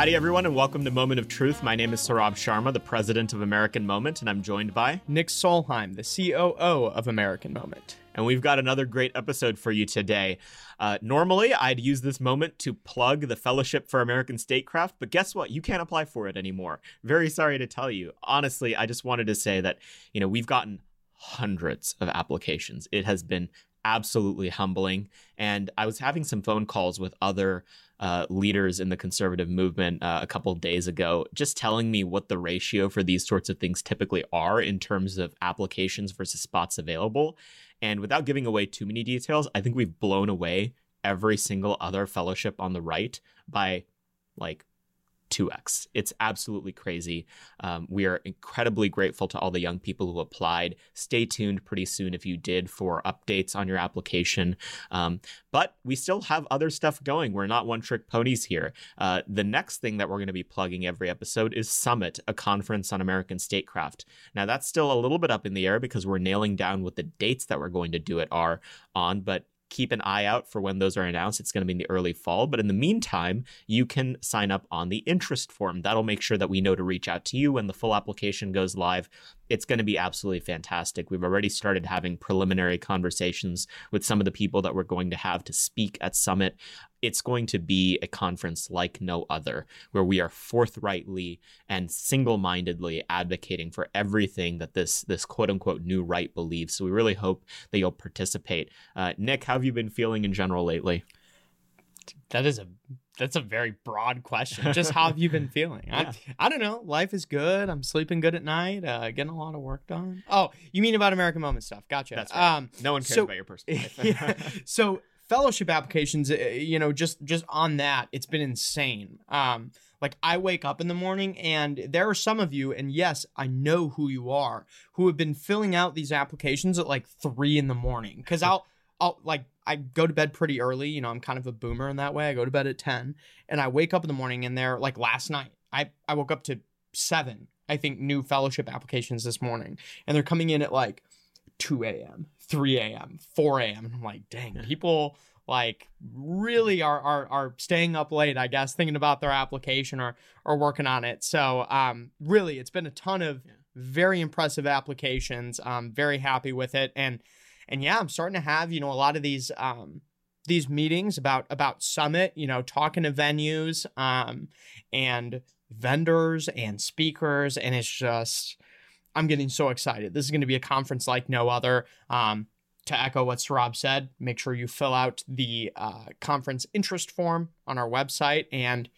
Howdy, everyone, and welcome to Moment of Truth. My name is Saurabh Sharma, the president of American Moment, and I'm joined by Nick Solheim, the COO of American Moment. And we've got another great episode for you today. Uh, normally, I'd use this moment to plug the Fellowship for American Statecraft, but guess what? You can't apply for it anymore. Very sorry to tell you. Honestly, I just wanted to say that, you know, we've gotten hundreds of applications. It has been absolutely humbling. And I was having some phone calls with other uh, leaders in the conservative movement uh, a couple days ago, just telling me what the ratio for these sorts of things typically are in terms of applications versus spots available. And without giving away too many details, I think we've blown away every single other fellowship on the right by like 2x. It's absolutely crazy. Um, we are incredibly grateful to all the young people who applied. Stay tuned pretty soon if you did for updates on your application. Um, but we still have other stuff going. We're not one trick ponies here. Uh, the next thing that we're going to be plugging every episode is Summit, a conference on American statecraft. Now, that's still a little bit up in the air because we're nailing down what the dates that we're going to do it are on, but keep an eye out for when those are announced. It's going to be in the early fall. But in the meantime, you can sign up on the interest form. That'll make sure that we know to reach out to you when the full application goes live. It's going to be absolutely fantastic. We've already started having preliminary conversations with some of the people that we're going to have to speak at Summit it's going to be a conference like no other, where we are forthrightly and single-mindedly advocating for everything that this this quote unquote new right believes. So we really hope that you'll participate. Uh, Nick, how have you been feeling in general lately? That is a that's a very broad question. Just how have you been feeling? yeah. I, I don't know. Life is good. I'm sleeping good at night. Uh, getting a lot of work done. Oh, you mean about American Moment stuff? Gotcha. That's right. Um, no one cares so, about your personal life. yeah. So fellowship applications uh, you know just just on that it's been insane um like i wake up in the morning and there are some of you and yes i know who you are who have been filling out these applications at like three in the morning because i'll i'll like i go to bed pretty early you know i'm kind of a boomer in that way i go to bed at 10 and i wake up in the morning and they're like last night i i woke up to seven i think new fellowship applications this morning and they're coming in at like 2 a.m 3 a.m., 4 a.m. I'm like, dang, people like really are, are are staying up late, I guess, thinking about their application or or working on it. So um really it's been a ton of yeah. very impressive applications. I'm very happy with it. And and yeah, I'm starting to have, you know, a lot of these um these meetings about about summit you know talking to venues um and vendors and speakers and it's just I'm getting so excited. This is going to be a conference like no other. Um, to echo what Saurabh said, make sure you fill out the uh, conference interest form on our website, and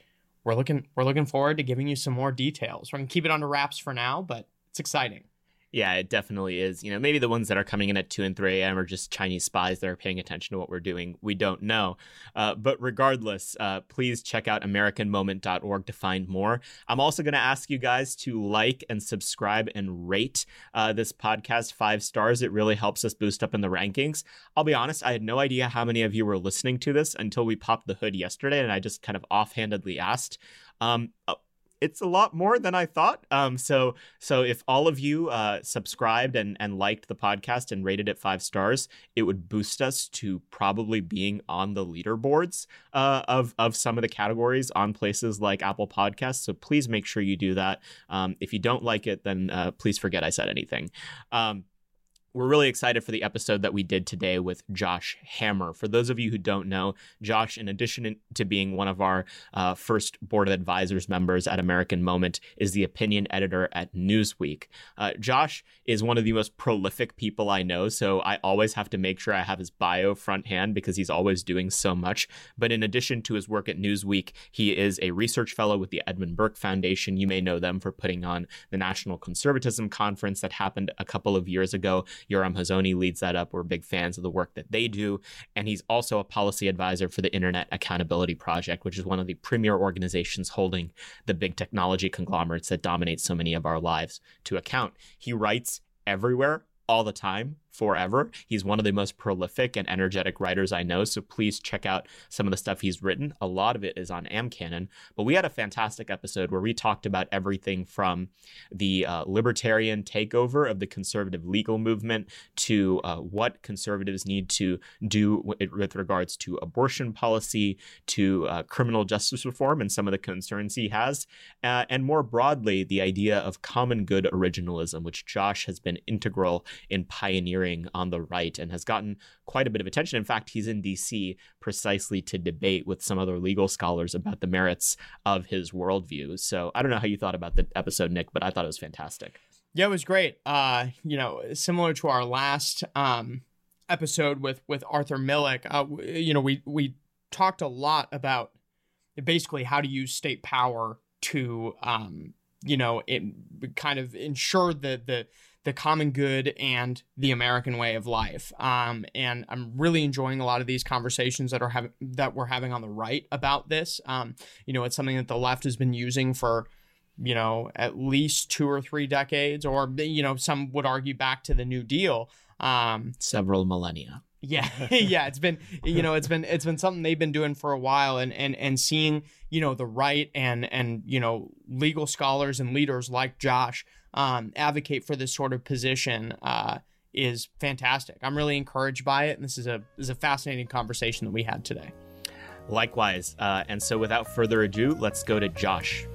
we're looking we're looking forward to giving you some more details. We're gonna keep it under wraps for now, but it's exciting. Yeah, it definitely is. You know, maybe the ones that are coming in at 2 and 3 a.m. are just Chinese spies that are paying attention to what we're doing. We don't know. Uh, but regardless, uh, please check out AmericanMoment.org to find more. I'm also going to ask you guys to like and subscribe and rate uh, this podcast five stars. It really helps us boost up in the rankings. I'll be honest, I had no idea how many of you were listening to this until we popped the hood yesterday, and I just kind of offhandedly asked. Um, it's a lot more than I thought. Um, so so if all of you uh, subscribed and and liked the podcast and rated it five stars, it would boost us to probably being on the leaderboards uh, of of some of the categories on places like Apple Podcasts. So please make sure you do that. Um, if you don't like it, then uh, please forget I said anything. Um, we're really excited for the episode that we did today with Josh Hammer. For those of you who don't know, Josh, in addition to being one of our uh, first board of advisors members at American Moment, is the opinion editor at Newsweek. Uh, Josh is one of the most prolific people I know, so I always have to make sure I have his bio front hand because he's always doing so much. But in addition to his work at Newsweek, he is a research fellow with the Edmund Burke Foundation. You may know them for putting on the National Conservatism Conference that happened a couple of years ago. Yoram Hazony leads that up. We're big fans of the work that they do. And he's also a policy advisor for the Internet Accountability Project, which is one of the premier organizations holding the big technology conglomerates that dominate so many of our lives to account. He writes everywhere all the time forever. He's one of the most prolific and energetic writers I know, so please check out some of the stuff he's written. A lot of it is on AmCanon, but we had a fantastic episode where we talked about everything from the uh, libertarian takeover of the conservative legal movement to uh, what conservatives need to do with regards to abortion policy, to uh, criminal justice reform, and some of the concerns he has, uh, and more broadly, the idea of common good originalism, which Josh has been integral in pioneering on the right and has gotten quite a bit of attention. In fact, he's in DC precisely to debate with some other legal scholars about the merits of his worldview. So I don't know how you thought about the episode, Nick, but I thought it was fantastic. Yeah, it was great. Uh, you know, similar to our last um, episode with with Arthur Milikh, uh, you know, we we talked a lot about basically how to use state power to um, you know, it kind of ensure the the the common good and the American way of life. Um, and I'm really enjoying a lot of these conversations that are having that we're having on the right about this. Um, you know, it's something that the left has been using for you know at least two or three decades, or you know, some would argue back to the New Deal. Um, Several millennia. Yeah, yeah, it's been you know it's been it's been something they've been doing for a while, and and and seeing you know the right and and you know legal scholars and leaders like Josh um, advocate for this sort of position uh, is fantastic. I'm really encouraged by it, and this is a this is a fascinating conversation that we had today. Likewise, uh, and so without further ado, let's go to Josh.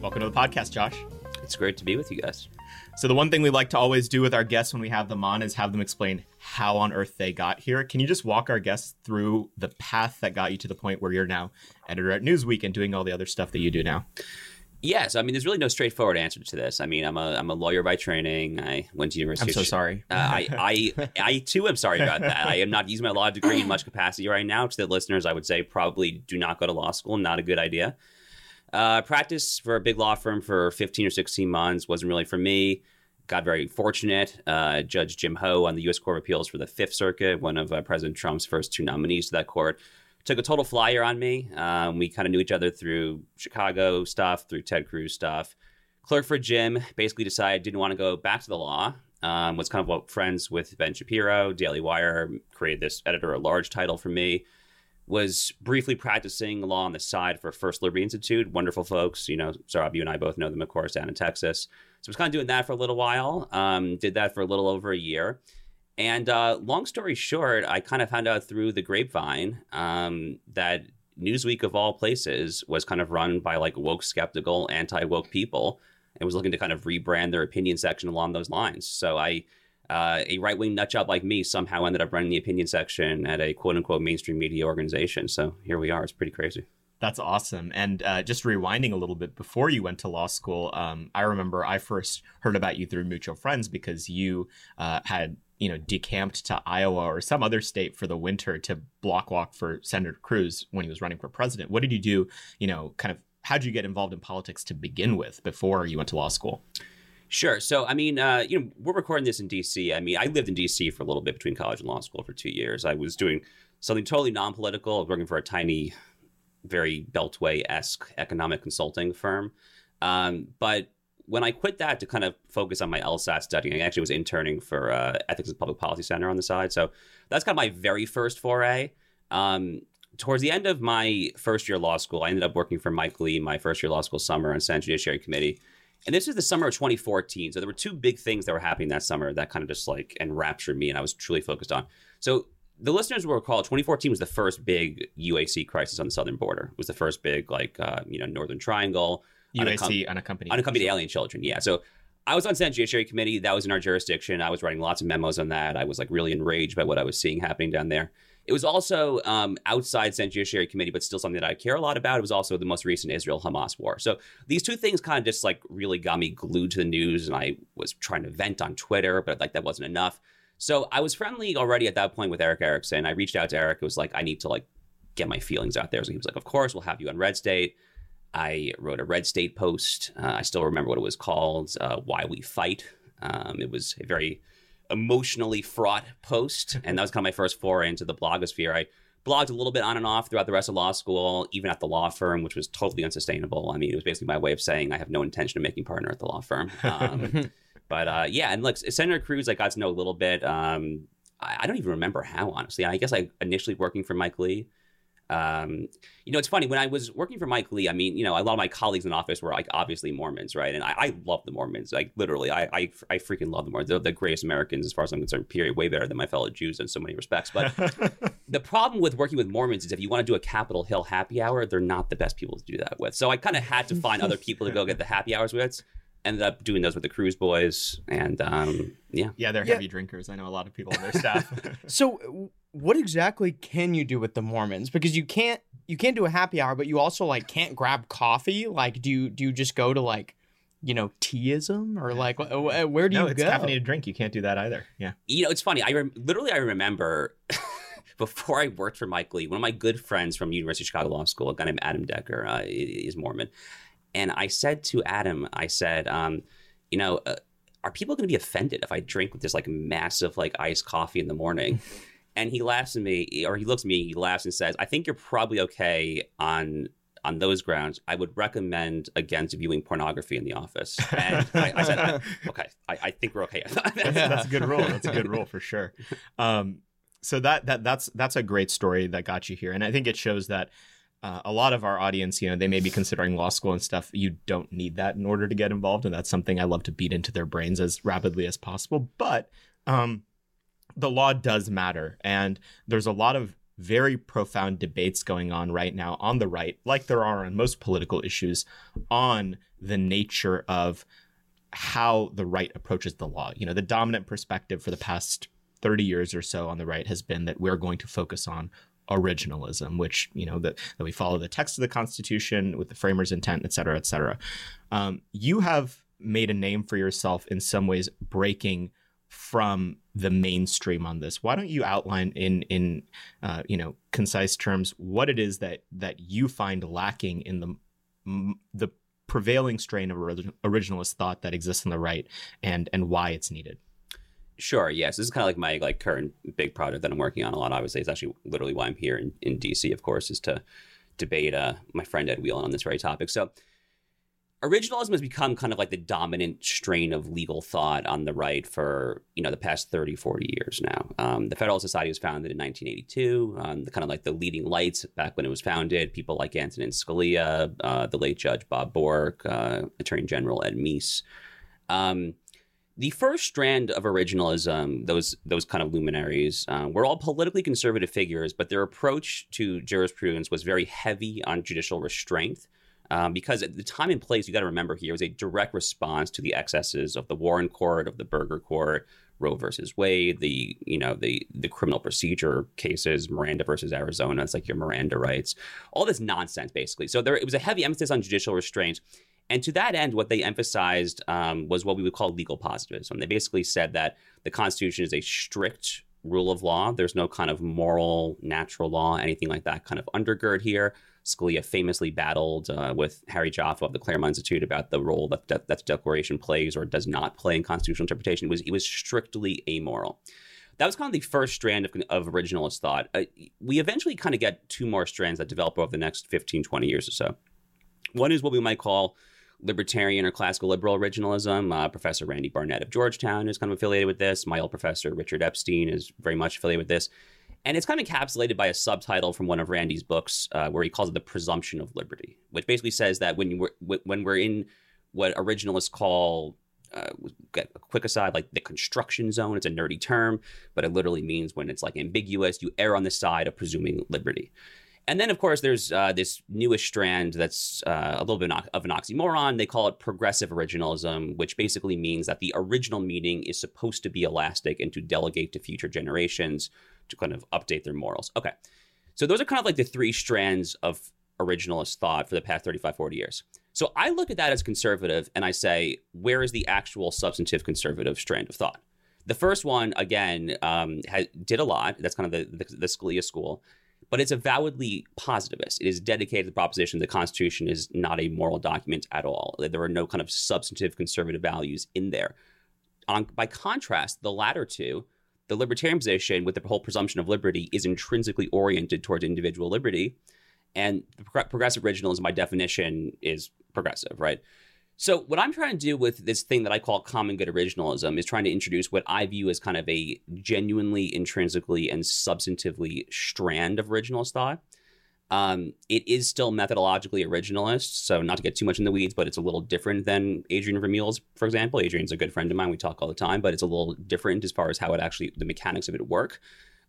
Welcome to the podcast, Josh. It's great to be with you guys. So, the one thing we like to always do with our guests when we have them on is have them explain how on earth they got here. Can you just walk our guests through the path that got you to the point where you're now editor at Newsweek and doing all the other stuff that you do now? Yes, I mean, there's really no straightforward answer to this. I mean, I'm a I'm a lawyer by training. I went to university. I'm so sorry. Uh, I, I I too am sorry about that. I am not using my law degree in much capacity right now. To the listeners, I would say probably do not go to law school. Not a good idea. Uh, practice for a big law firm for 15 or 16 months wasn't really for me. Got very fortunate. Uh, Judge Jim Ho on the U.S. Court of Appeals for the Fifth Circuit, one of uh, President Trump's first two nominees to that court, took a total flyer on me. Um, we kind of knew each other through Chicago stuff, through Ted Cruz stuff. Clerk for Jim basically decided didn't want to go back to the law. Um, was kind of what friends with Ben Shapiro, Daily Wire, created this editor at large title for me was briefly practicing law on the side for First Liberty Institute. Wonderful folks. You know, Saurabh, you and I both know them, of course, down in Texas. So I was kind of doing that for a little while. Um, did that for a little over a year. And uh, long story short, I kind of found out through the grapevine um, that Newsweek, of all places, was kind of run by like woke, skeptical, anti woke people and was looking to kind of rebrand their opinion section along those lines. So I uh, a right wing nutjob like me somehow ended up running the opinion section at a quote unquote mainstream media organization. So here we are. It's pretty crazy. That's awesome. And uh, just rewinding a little bit before you went to law school, um, I remember I first heard about you through mutual friends because you uh, had you know decamped to Iowa or some other state for the winter to block walk for Senator Cruz when he was running for president. What did you do? You know, kind of how did you get involved in politics to begin with before you went to law school? Sure. So, I mean, uh, you know, we're recording this in DC. I mean, I lived in DC for a little bit between college and law school for two years. I was doing something totally non political. I was working for a tiny, very Beltway esque economic consulting firm. Um, but when I quit that to kind of focus on my LSAT studying, I actually was interning for uh, Ethics and Public Policy Center on the side. So that's kind of my very first foray. Um, towards the end of my first year law school, I ended up working for Mike Lee, my first year law school summer on Senate Judiciary Committee. And this is the summer of 2014. So there were two big things that were happening that summer that kind of just like enraptured me and I was truly focused on. So the listeners will recall 2014 was the first big UAC crisis on the southern border. It was the first big like uh, you know Northern Triangle UAC unaccompanied unaccompanied alien children. Yeah. So I was on Senate Judiciary Committee. That was in our jurisdiction. I was writing lots of memos on that. I was like really enraged by what I was seeing happening down there. It was also um, outside Judiciary Committee, but still something that I care a lot about. It was also the most recent Israel Hamas war. So these two things kind of just like really got me glued to the news, and I was trying to vent on Twitter, but like that wasn't enough. So I was friendly already at that point with Erick Erickson. I reached out to Eric. It was like I need to like get my feelings out there. So he was like, "Of course, we'll have you on Red State." I wrote a Red State post. Uh, I still remember what it was called, uh, "Why We Fight." Um, it was a very emotionally fraught post, and that was kind of my first foray into the blogosphere. I blogged a little bit on and off throughout the rest of law school, even at the law firm, which was totally unsustainable. I mean, it was basically my way of saying I have no intention of making partner at the law firm. Um, but uh, yeah, and look, Senator Cruz, I got to know a little bit. Um, I, I don't even remember how, honestly. I guess I initially working for Mike Lee. Um, you know, it's funny when I was working for Mike Lee. I mean, you know, a lot of my colleagues in office were like obviously Mormons, right? And I, I love the Mormons, like literally, I, I, I freaking love the Mormons. They're the greatest Americans as far as I'm concerned. Period. Way better than my fellow Jews in so many respects. But the problem with working with Mormons is if you want to do a Capitol Hill happy hour, they're not the best people to do that with. So I kind of had to find other people to go get the happy hours with ended up doing those with the Cruz boys and um, yeah yeah they're Yeah. heavy drinkers i know a lot of people on their staff So, w- what exactly can you do with the Mormons? Because you can't you can't do a happy hour, but you also like can't grab coffee. Like, do you do you just go to like, you know, teaism or like wh- wh- where do no you it's go? caffeinated drink. You can't do that either. Yeah. You know it's funny. I rem- literally i remember before i worked for mike lee one of my good friends from university of chicago law school a guy named adam decker uh, is mormon. And i said to adam i said um, you know uh, are people going to be offended if i drink with this like massive like iced coffee in the morning and he laughs at me or he looks at me he laughs and says i think you're probably okay on on those grounds, I would recommend against viewing pornography in the office. And I, I said, I, okay, I, I think we're okay. that's, that's a good rule. That's a good rule for sure. Um, so that that that's that's a great story that got you here, and I think it shows that uh, a lot of our audience, you know, they may be considering law school and stuff. You don't need that in order to get involved, and that's something I love to beat into their brains as rapidly as possible. But um, the law does matter, and there's a lot of very profound debates going on right now on the right, like there are on most political issues, on the nature of how the right approaches the law. You know, the dominant perspective for the past 30 years or so on the right has been that we're going to focus on originalism, which, you know, that, that we follow the text of the Constitution with the framers' intent, et cetera, et cetera. Um, you have made a name for yourself in some ways breaking from the mainstream on this. Why don't you outline in in uh, you know concise terms what it is that that you find lacking in the the prevailing strain of originalist thought that exists on the right and and why it's needed. Sure. Yes. This is kind of like my like current big project that I'm working on a lot. Obviously, it's actually literally why I'm here in, in DC. Of course, is to debate uh, my friend Ed Whelan on this very topic. So, originalism has become kind of like the dominant strain of legal thought on the right for you know the past 30 40 years now um, the federalist society was founded in 1982 um, the kind of like the leading lights back when it was founded people like antonin scalia uh, the late judge bob bork uh, attorney general ed meese um, the first strand of originalism, those those kind of luminaries, uh, were all politically conservative figures, but their approach to jurisprudence was very heavy on judicial restraint. Um, because at the time and place, you got to remember here was a direct response to the excesses of the Warren Court, of the Burger Court, Roe versus Wade, the you know the the criminal procedure cases, Miranda versus Arizona. It's like your Miranda rights, all this nonsense basically. So there it was a heavy emphasis on judicial restraint. And to that end, what they emphasized um, was what we would call legal positivism. They basically said that the Constitution is a strict rule of law. There's no kind of moral, natural law, anything like that kind of undergird here. Scalia famously battled uh, with Harry Jaffa of the Claremont Institute about the role that, that Declaration plays or does not play in constitutional interpretation. It was it was strictly amoral. That was kind of the first strand of, of originalist thought. Uh, we eventually kind of get two more strands that develop over the next 15, 20 years or so. One is what we might call libertarian or classical liberal originalism. Uh, professor Randy Barnett of Georgetown is kind of affiliated with this. My old professor Richard Epstein is very much affiliated with this. And it's kind of encapsulated by a subtitle from one of Randy's books uh, where he calls it the presumption of liberty, which basically says that when, were, when we're in what originalists call uh, a quick aside, like the construction zone. It's a nerdy term, but it literally means when it's like ambiguous, you err on the side of presuming liberty. And then, of course, there's uh, this newest strand that's uh, a little bit of an oxymoron. They call it progressive originalism, which basically means that the original meaning is supposed to be elastic and to delegate to future generations to kind of update their morals. Okay. So those are kind of like the three strands of originalist thought for the past 35, 40 years. So I look at that as conservative and I say, where is the actual substantive conservative strand of thought? The first one, again, um, had, did a lot. That's kind of the, the, the Scalia school but it's avowedly positivist. It is dedicated to the proposition the Constitution is not a moral document at all. There are no kind of substantive conservative values in there. On, by contrast, the latter two, the libertarian position with the whole presumption of liberty is intrinsically oriented towards individual liberty. And progressive originalism, by definition, is progressive, right? So, what I'm trying to do with this thing that I call common good originalism is trying to introduce what I view as kind of a genuinely, intrinsically, and substantively strand of originalist thought. Um, it is still methodologically originalist, so not to get too much in the weeds, but it's a little different than Adrian Vermeule's, for example. Adrian's a good friend of mine; we talk all the time, but it's a little different as far as how it actually the mechanics of it work.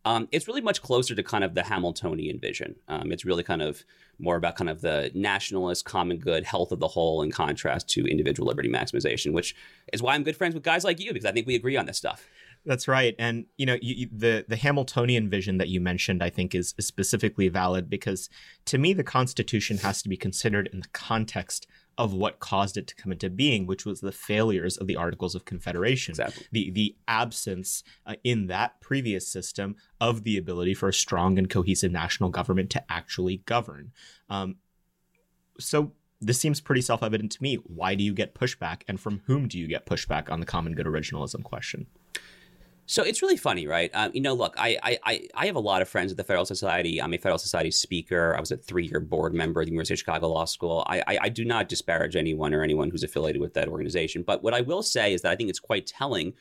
Um, it's really much closer to kind of the Hamiltonian vision. Um, it's really kind of more about kind of the nationalist, common good, health of the whole, in contrast to individual liberty maximization, which is why I'm good friends with guys like you because I think we agree on this stuff. That's right, and you know you, the the Hamiltonian vision that you mentioned, I think, is, is specifically valid because to me the Constitution has to be considered in the context of what caused it to come into being, which was the failures of the Articles of Confederation. Exactly. The the absence uh, in that previous system of the ability for a strong and cohesive national government to actually govern. Um, so this seems pretty self-evident to me. Why do you get pushback, and from whom do you get pushback on the common good originalism question? So it's really funny, right? Um, you know, look, I, I I have a lot of friends at the Federalist Society. I'm a Federalist Society speaker. I was a three year board member at the University of Chicago Law School. I, I, I do not disparage anyone or anyone who's affiliated with that organization. But what I will say is that I think it's quite telling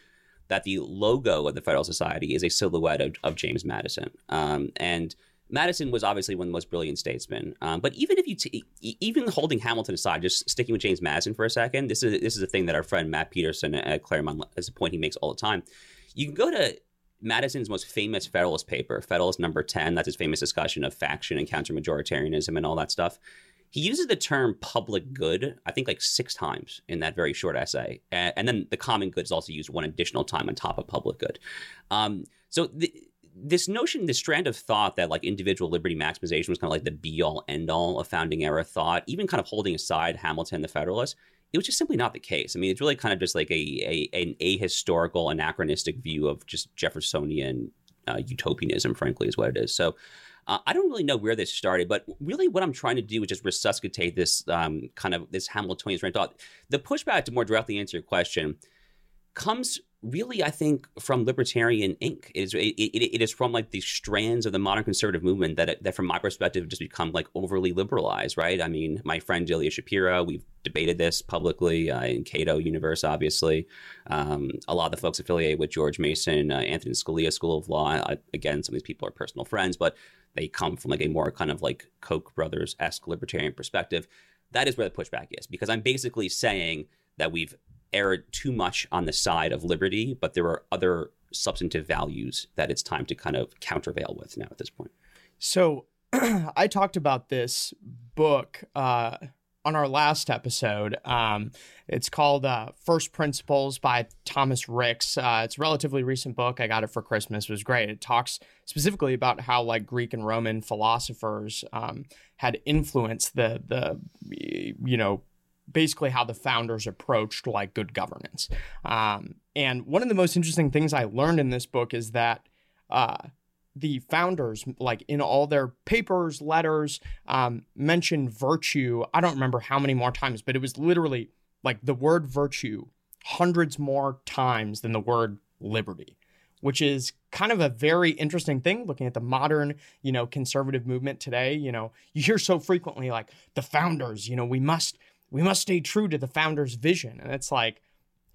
that the logo of the Federalist Society is a silhouette of, of James Madison. Um, and Madison was obviously one of the most brilliant statesmen. Um, but even if you, t- even holding Hamilton aside, just sticking with James Madison for a second, this is this is a thing that our friend Matt Peterson at Claremont is a point he makes all the time. You can go to Madison's most famous Federalist paper, Federalist Number 10. That's his famous discussion of faction and counter majoritarianism and all that stuff. He uses the term public good, I think like six times in that very short essay. And, then the common good is also used one additional time on top of public good. Um, so the, this notion, this strand of thought that like individual liberty maximization was kind of like the be all end all of founding era thought, even kind of holding aside Hamilton, the Federalist, it was just simply not the case. I mean, it's really kind of just like a, a an ahistorical, anachronistic view of just Jeffersonian uh, utopianism, frankly, is what it is. So. Uh, I don't really know where this started, but really, what I'm trying to do is just resuscitate this um, kind of this Hamiltonian thought. The pushback to more directly answer your question comes really, I think, from Libertarian Inc. It is, it, it, it is from like the strands of the modern conservative movement that, that from my perspective, just become like overly liberalized, right? I mean, my friend Ilya Shapiro, we've debated this publicly uh, in Cato Universe, obviously. Um, a lot of the folks affiliated with George Mason, uh, Antonin Scalia School of Law. I, again, some of these people are personal friends, but they come from like a more kind of like Koch brothers esque libertarian perspective. That is where the pushback is, because I'm basically saying that we've erred too much on the side of liberty, but there are other substantive values that it's time to kind of countervail with now at this point. So I talked about this book uh, on our last episode. Um, it's called uh, First Principles by Thomas Ricks. Uh, it's a relatively recent book. I got it for Christmas. It was great. It talks specifically about how like Greek and Roman philosophers um, had influenced the the you know basically how the founders approached like good governance. Um, and one of the most interesting things I learned in this book is that uh, the founders, like in all their papers, letters, um, mentioned virtue. I don't remember how many more times, but it was literally like the word virtue hundreds more times than the word liberty which is kind of a very interesting thing looking at the modern, you know, conservative movement today. You know, you hear so frequently like the founders, you know, we must we must stay true to the founder's vision. And it's like,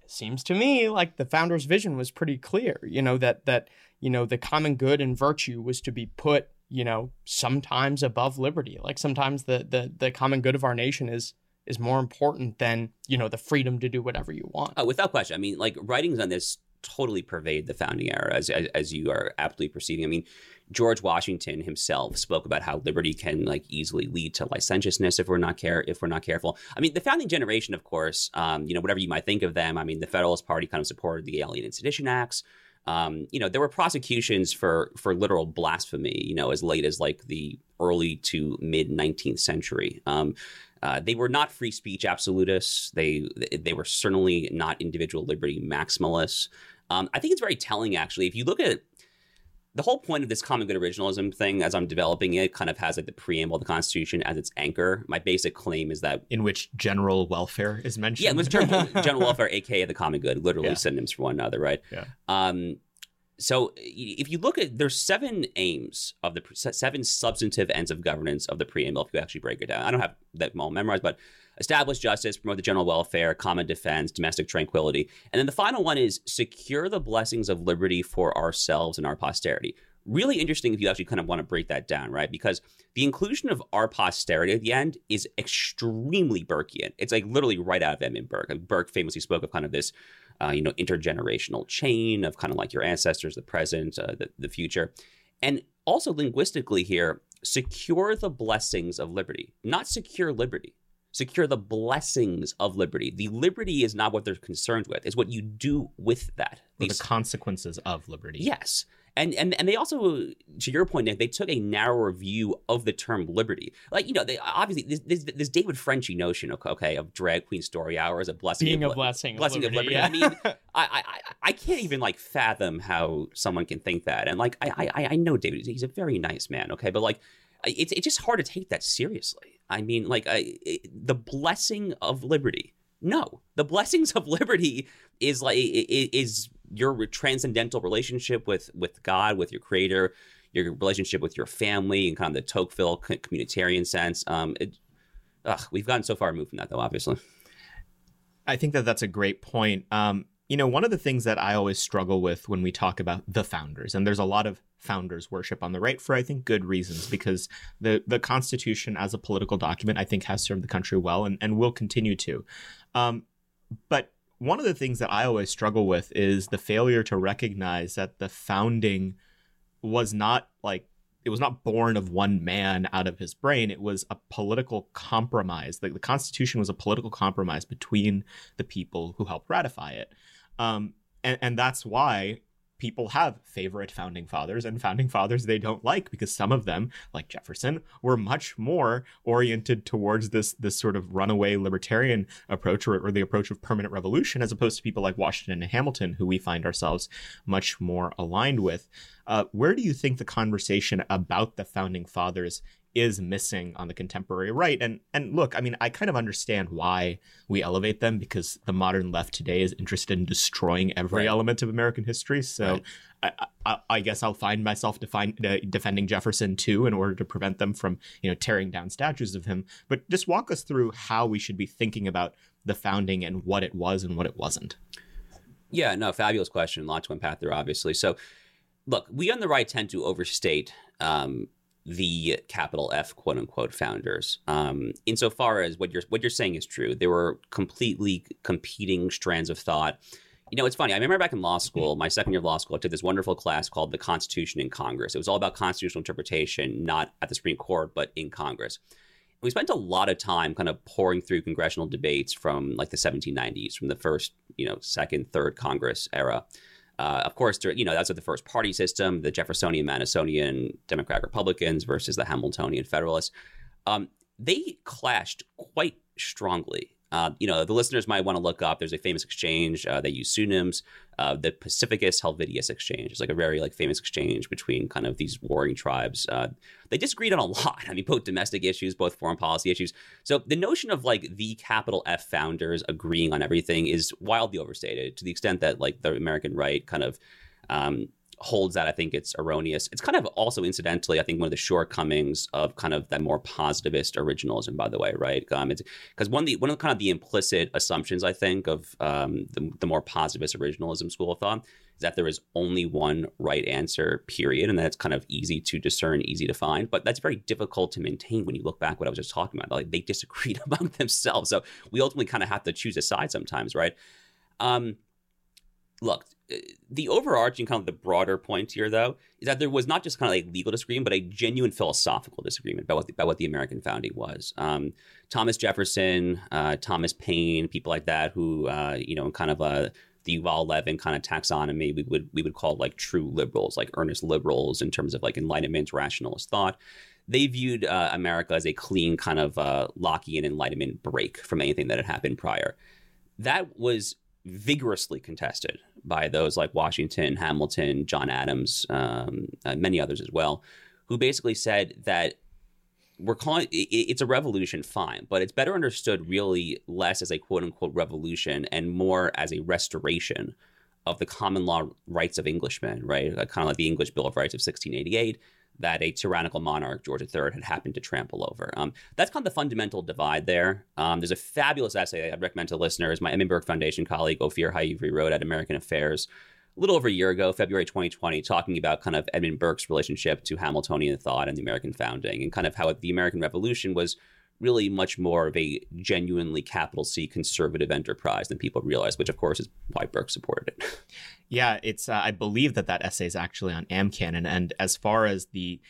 it seems to me like the founder's vision was pretty clear, you know, that, that, you know, the common good and virtue was to be put, you know, sometimes above liberty. Like sometimes the, the, the common good of our nation is, is more important than, you know, the freedom to do whatever you want. Uh, without question. I mean, like writings on this totally pervade the founding era as, as, as you are aptly proceeding. I mean, George Washington himself spoke about how liberty can like easily lead to licentiousness if we're not care if we're not careful. I mean, the founding generation, of course, um, you know, whatever you might think of them. I mean, the Federalist Party kind of supported the Alien and Sedition Acts. Um, you know, there were prosecutions for for literal blasphemy. You know, as late as like the early to mid 19th century. Um, uh, they were not free speech absolutists. They they were certainly not individual liberty maximalists. Um, I think it's very telling, actually. If you look at the whole point of this common good originalism thing, as I'm developing it, kind of has like the preamble of the Constitution as its anchor. My basic claim is that in which general welfare is mentioned. Yeah, in which general welfare, aka the common good, literally yeah. synonyms for one another, right? Yeah. Um, so if you look at there's seven aims of the seven substantive ends of governance of the preamble if you actually break it down i don't have that all memorized but establish justice promote the general welfare common defense domestic tranquility. And then the final one is secure the blessings of liberty for ourselves and our posterity. Really interesting if you actually kind of want to break that down right? Because the inclusion of our posterity at the end is extremely burkean. It's like literally right out of edmund burke. And burke famously spoke of kind of this uh, you know, intergenerational chain of kind of like your ancestors, the present, uh, the, the future. And also linguistically here, secure the blessings of liberty, not secure liberty. Secure the blessings of liberty. The liberty is not what they're concerned with; it's what you do with that. These, the consequences of liberty. Yes, and and and they also, to your point, Nick, they took a narrower view of the term liberty. Like you know, they obviously this this, this David Frenchy notion, okay, okay, of drag queen story hour as a blessing, being of, a blessing, blessing of liberty. Of liberty. Yeah. I mean, I, I I can't even like fathom how someone can think that. And like I I I know David, he's a very nice man, okay, but like it's it's just hard to take that seriously. I mean, like I, the blessing of liberty. No, the blessings of liberty is like is your transcendental relationship with with God, with your Creator, your relationship with your family, and kind of the Tocqueville communitarian sense. Um, it, ugh, we've gotten so far removed from that, though. Obviously, I think that that's a great point. Um, you know, one of the things that I always struggle with when we talk about the founders, and there's a lot of founders worship on the right for I think good reasons, because the the Constitution as a political document I think has served the country well and, and will continue to. Um, but one of the things that I always struggle with is the failure to recognize that the founding was not like it was not born of one man out of his brain. It was a political compromise. Like the Constitution was a political compromise between the people who helped ratify it. Um, and, and that's why people have favorite founding fathers and founding fathers they don't like because some of them like jefferson were much more oriented towards this this sort of runaway libertarian approach or, or, the approach of permanent revolution as opposed to people like washington and hamilton who we find ourselves much more aligned with. Uh, where do you think the conversation about the founding fathers is missing on the contemporary right. And and look, I mean, I kind of understand why we elevate them because the modern left today is interested in destroying every right. element of American history. So right. I, I, I, guess I'll find myself define, uh, defending Jefferson too in order to prevent them from you know tearing down statues of him. But just walk us through how we should be thinking about the founding and what it was and what it wasn't. Yeah, no, fabulous question. A lot to unpack there, obviously. So, look, we on the right tend to overstate um, the capital F quote unquote founders. Um, insofar as what you're what you're saying is true, there were completely competing strands of thought. You know, it's funny. I remember back in law school, my second year of law school, I took this wonderful class called the Constitution in Congress. It was all about constitutional interpretation, not at the Supreme Court, but in Congress. We spent a lot of time kind of pouring through congressional debates from like the 1790s, from the first, you know, second, third Congress era. Uh, of course, you know that's what the first party system, the Jeffersonian, Madisonian, Democrat, Republicans versus the Hamiltonian Federalists. Um, they clashed quite strongly uh, you know, the listeners might want to look up. There's a famous exchange. Uh, they use pseudonyms. Uh, the Pacificus Helvidius exchange is like a very like famous exchange between kind of these warring tribes. Uh, they disagreed on a lot. I mean, both domestic issues, both foreign policy issues. So the notion of like the capital F founders agreeing on everything is wildly overstated to the extent that like the American right kind of um, holds that, I think it's erroneous. It's kind of also incidentally, I think one of the shortcomings of kind of that more positivist originalism, by the way, right? Um, because one of the one of the kind of the implicit assumptions I think of um, the, the more positivist originalism school of thought is that there is only one right answer, period, and that's kind of easy to discern, easy to find. But that's very difficult to maintain when you look back what I was just talking about. Like they disagreed among themselves, so we ultimately kind of have to choose a side sometimes, right? Um, look, the overarching kind of the broader point here, though, is that there was not just kind of like legal disagreement, but a genuine philosophical disagreement about what the, about what the American founding was. Um, Thomas Jefferson, uh, Thomas Paine, people like that, who uh, you know, kind of a the Yuval Levin kind of taxonomy, we would we would call like true liberals, like earnest liberals in terms of like Enlightenment rationalist thought. They viewed uh, America as a clean kind of uh, Lockean Enlightenment break from anything that had happened prior. That was vigorously contested by those like Washington, Hamilton, John Adams, um, uh, many others as well, who basically said that we're calling it, it's a revolution, fine, but it's better understood really less as a quote unquote revolution and more as a restoration of the common law rights of Englishmen, right? Kind of like the English Bill of Rights of 1688 that a tyrannical monarch, George III, had happened to trample over. Um, that's kind of the fundamental divide there. Um, there's a fabulous essay I'd recommend to listeners. My Burke Foundation colleague, Ofir Haivry, wrote at American Affairs a little over a year ago, February 2020, talking about kind of Edmund Burke's relationship to Hamiltonian thought and the American founding and kind of how the American Revolution was really much more of a genuinely capital C conservative enterprise than people realize, which of course is why Burke supported it. Yeah, it's. Uh, I believe that that essay is actually on AmCanon, and, as far as the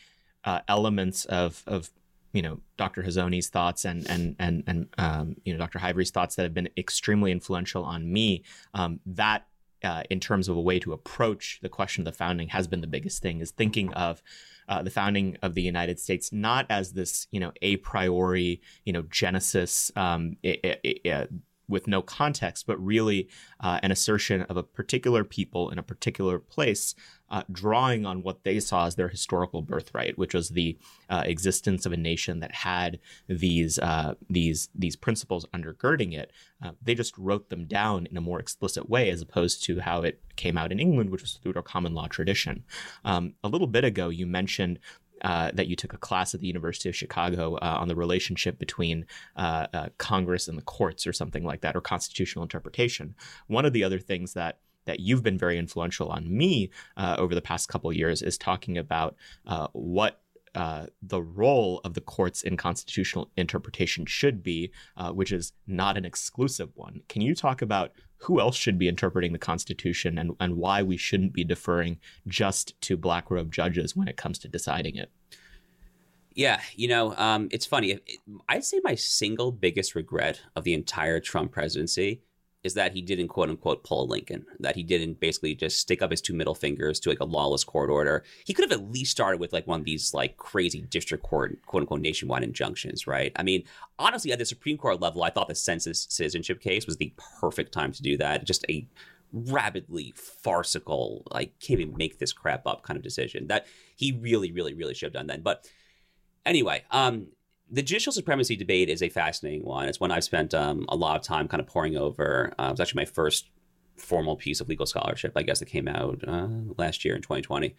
uh, elements of of you know Dr. Hazony's thoughts and and and and um, you know Dr. Haivry's thoughts that have been extremely influential on me, um, that uh, in terms of a way to approach the question of the founding has been the biggest thing is thinking of uh, the founding of the United States not as this you know a priori you know genesis um, it, it, it, with no context, but really uh, an assertion of a particular people in a particular place, uh, drawing on what they saw as their historical birthright, which was the uh, existence of a nation that had these uh, these these principles undergirding it. Uh, they just wrote them down in a more explicit way, as opposed to how it came out in England, which was through a common law tradition. Um, a little bit ago, you mentioned uh, that you took a class at the University of Chicago uh, on the relationship between uh, uh, Congress and the courts, or something like that, or constitutional interpretation. One of the other things that that you've been very influential on me uh, over the past couple years is talking about what uh, the role of the courts in constitutional interpretation should be, uh, which is not an exclusive one. Can you talk about who else should be interpreting the Constitution and, and why we shouldn't be deferring just to black robe judges when it comes to deciding it? Yeah, you know, um, it's funny. I'd say my single biggest regret of the entire Trump presidency is that he didn't quote unquote pull Lincoln, that he didn't basically just stick up his two middle fingers to like a lawless court order. He could have at least started with like one of these like crazy district court quote unquote nationwide injunctions, right? I mean, honestly, at the Supreme Court level, I thought the census citizenship case was the perfect time to do that. Just a rabidly farcical, like can't even make this crap up kind of decision that he really, really, really should have done then. But anyway, um, the judicial supremacy debate is a fascinating one. It's one I've spent um, a lot of time kind of poring over. Uh, it was actually my first formal piece of legal scholarship, I guess, that came out uh, last year in 2020.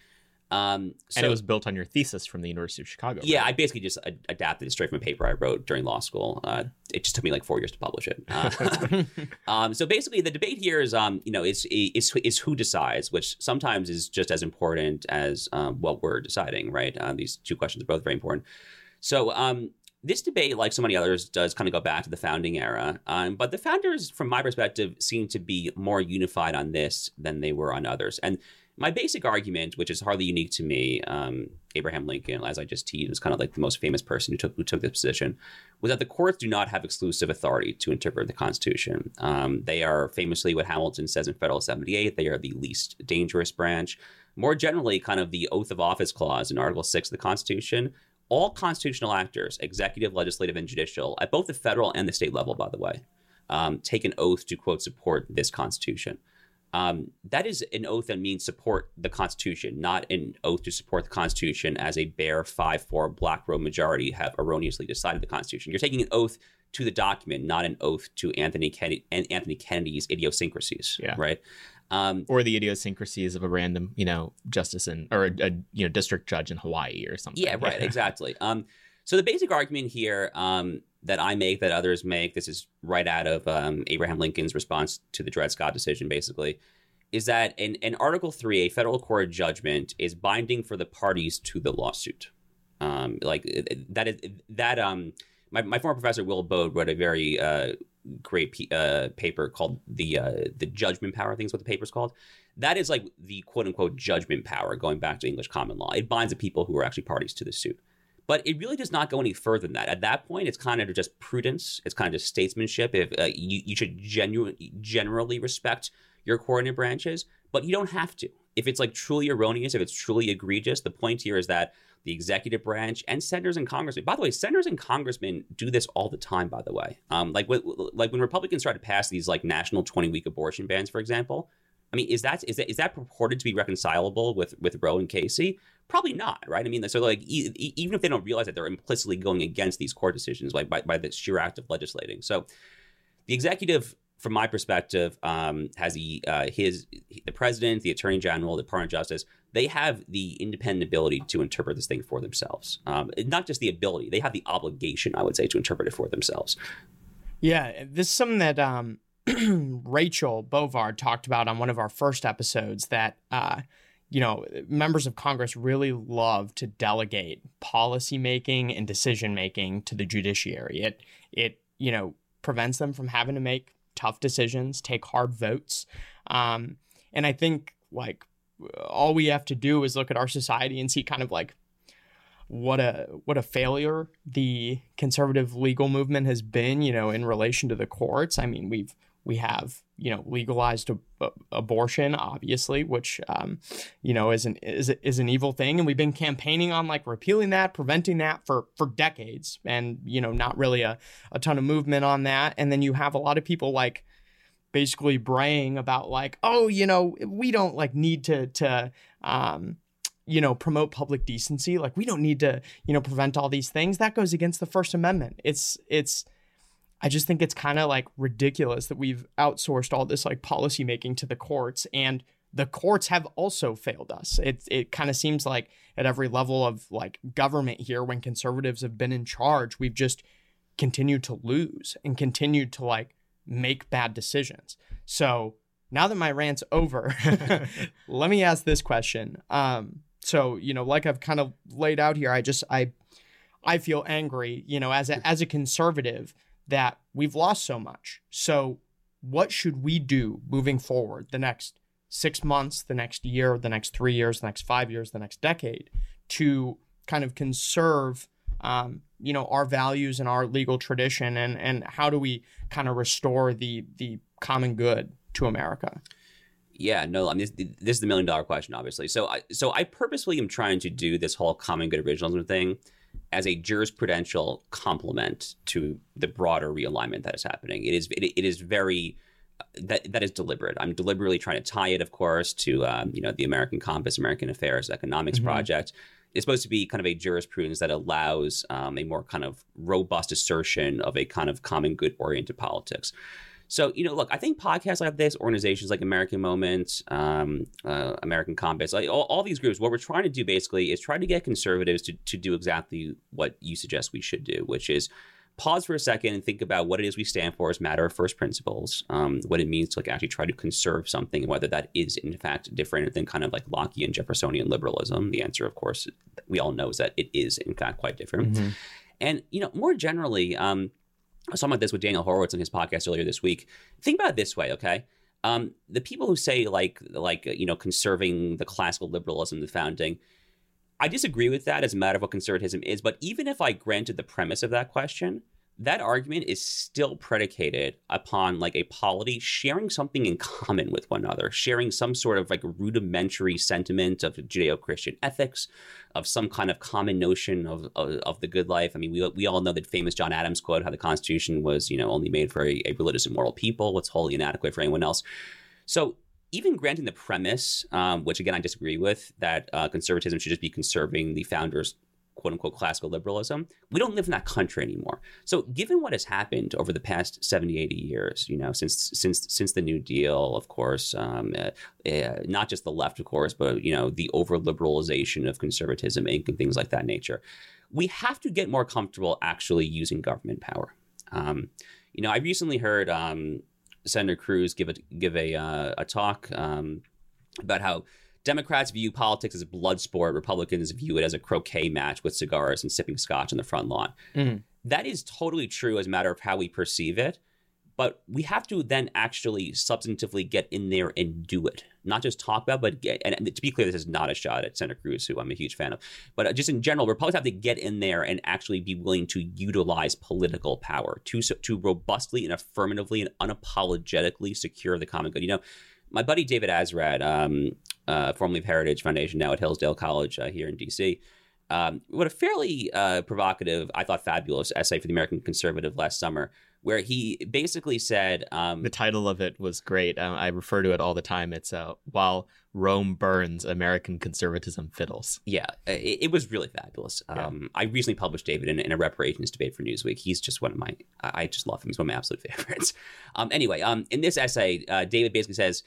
Um, so, and it was built on your thesis from the University of Chicago. Yeah, right? I basically just ad- adapted it straight from a paper I wrote during law school. Uh, it just took me like four years to publish it. Uh, um, so basically, the debate here is, um, you know, is, is is who decides, which sometimes is just as important as um, what we're deciding. Right? Uh, these two questions are both very important. So um, this debate, like so many others, does kind of go back to the founding era. Um, but the founders, from my perspective, seem to be more unified on this than they were on others. And my basic argument, which is hardly unique to me, um, Abraham Lincoln, as I just teased, was kind of like the most famous person who took who took this position, was that the courts do not have exclusive authority to interpret the Constitution. Um, they are famously what Hamilton says in Federalist 78. They are the least dangerous branch. More generally, kind of the oath of office clause in Article 6 of the Constitution all constitutional actors, executive, legislative, and judicial, at both the federal and the state level, by the way, um, take an oath to quote support this Constitution. Um, that is an oath that means support the Constitution, not an oath to support the Constitution as a bare 5 4 black robe majority have erroneously decided the Constitution. You're taking an oath to the document, not an oath to Anthony, Kennedy, Anthony Kennedy's idiosyncrasies, yeah. right? Um, or the idiosyncrasies of a random, you know, justice in or a, a you know district judge in Hawaii or something. Yeah, right, exactly. Um, so the basic argument here um, that I make, that others make, this is right out of um, Abraham Lincoln's response to the Dred Scott decision, basically, is that in, in Article Three, a federal court judgment is binding for the parties to the lawsuit. Um, like that is that um my, my former professor Will Baude wrote a very uh, great uh, paper called the uh, the judgment power. Is what the paper's called. That is like the quote unquote judgment power going back to English common law. It binds the people who are actually parties to the suit. But it really does not go any further than that. At that point, it's kind of just prudence. It's kind of just statesmanship. If uh, you, you should genuinely generally respect your coordinate branches, but you don't have to. If it's like truly erroneous, if it's truly egregious, the point here is that the executive branch, and senators and congressmen. By the way, senators and congressmen do this all the time. By the way, um, like like when Republicans try to pass these like national twenty week abortion bans, for example. I mean, is that is that is that purported to be reconcilable with with Roe and Casey? Probably not, right? I mean, so like e- even if they don't realize that they're implicitly going against these court decisions, like by, by the sheer act of legislating. So the executive from my perspective, um, has the uh, his the president, the attorney general, the Department of Justice, they have the independent ability to interpret this thing for themselves. Um, not just the ability; they have the obligation, I would say, to interpret it for themselves. Yeah, this is something that um, Rachel Bovard talked about on one of our first episodes. That uh, you know, members of Congress really love to delegate policy making and decision making to the judiciary. It it you know prevents them from having to make tough decisions, take hard votes. Um, and I think like all we have to do is look at our society and see kind of like what a what a failure the conservative legal movement has been, you know, in relation to the courts. I mean, we've we have you know legalized abortion, obviously, which um, you know is an is, is an evil thing, and we've been campaigning on like repealing that, preventing that for for decades, and you know not really a, a ton of movement on that. And then you have a lot of people like basically braying about like, oh, you know, we don't like need to to um, you know promote public decency, like we don't need to you know prevent all these things. That goes against the First Amendment. It's it's I just think it's kind of like ridiculous that we've outsourced all this like policy making to the courts and the courts have also failed us. It it kind of seems like at every level of like government here when conservatives have been in charge, we've just continued to lose and continued to like make bad decisions. So, now that my rant's over, let me ask this question. Um so, you know, like I've kind of laid out here, I just I I feel angry, you know, as a as a conservative that we've lost so much. So, what should we do moving forward the next six months, the next year, the next three years, the next five years, the next decade to kind of conserve, um, you know, our values and our legal tradition, and and how do we kind of restore the the common good to America? Yeah, no, I mean this, this is the million dollar question, obviously. So, I so I purposely am trying to do this whole common good originalism thing as a jurisprudential complement to the broader realignment that is happening. It is it, it is very that that is deliberate. I'm deliberately trying to tie it, of course, to um, you know the American Compass, American Affairs Economics mm-hmm. Project. It's supposed to be kind of a jurisprudence that allows um, a more kind of robust assertion of a kind of common good oriented politics. So, you know, look, I think podcasts like this, organizations like American Moment, um, uh, American Compass, like all, all, these groups, what we're trying to do basically is try to get conservatives to, to do exactly what you suggest we should do, which is pause for a second and think about what it is we stand for as matter of first principles, um, what it means to like actually try to conserve something, and whether that is in fact different than kind of like Lockean Jeffersonian liberalism. The answer, of course, we all know is that it is in fact quite different. Mm-hmm. And you know, more generally, um, I was talking about this with Daniel Horowitz on his podcast earlier this week. Think about it this way, okay? Um, the people who say like like you know conserving the classical liberalism, the founding, I disagree with that as a matter of what conservatism is. But even if I granted the premise of that question, that argument is still predicated upon like a polity sharing something in common with one another, sharing some sort of like rudimentary sentiment of Judeo-Christian ethics, of some kind of common notion of, of, of, the good life. I mean, we, we all know that famous John Adams quote, how the Constitution was, you know, only made for a, a religious and moral people. what's wholly inadequate for anyone else. So even granting the premise, um, which again I disagree with, that uh, conservatism should just be conserving the founders' quote unquote classical liberalism, we don't live in that country anymore. So given what has happened over the past 70, 80 years, you know, since since since the New Deal, of course, um, uh, uh, not just the left, of course, but you know, the over liberalization of conservatism and things like that nature, we have to get more comfortable actually using government power. Um, you know, I recently heard um, Senator Cruz give a give a uh, a talk um, about how Democrats view politics as a blood sport. Republicans view it as a croquet match with cigars and sipping scotch on the front lawn. Mm. That is totally true as a matter of how we perceive it. But we have to then actually substantively get in there and do it, not just talk about, but get. And to be clear, this is not a shot at Senator Cruz, who I'm a huge fan of, but uh, just in general, Republicans have to get in there and actually be willing to utilize political power to to robustly and affirmatively and unapologetically secure the common good. You know, my buddy David Azerrad, um, uh, formerly of Heritage Foundation, now at Hillsdale College uh, here in DC. Um, wrote a fairly uh, provocative, I thought fabulous essay for the American Conservative last summer, where he basically said um, the title of it was great. Um, I refer to it all the time. It's uh, "While Rome Burns, American Conservatism Fiddles." Yeah, it, it was really fabulous. Yeah. Um, I recently published David in, in, a reparations debate for Newsweek. He's just one of my, I just love him. He's one of my absolute favorites. Um, anyway, um, in this essay, uh, David basically says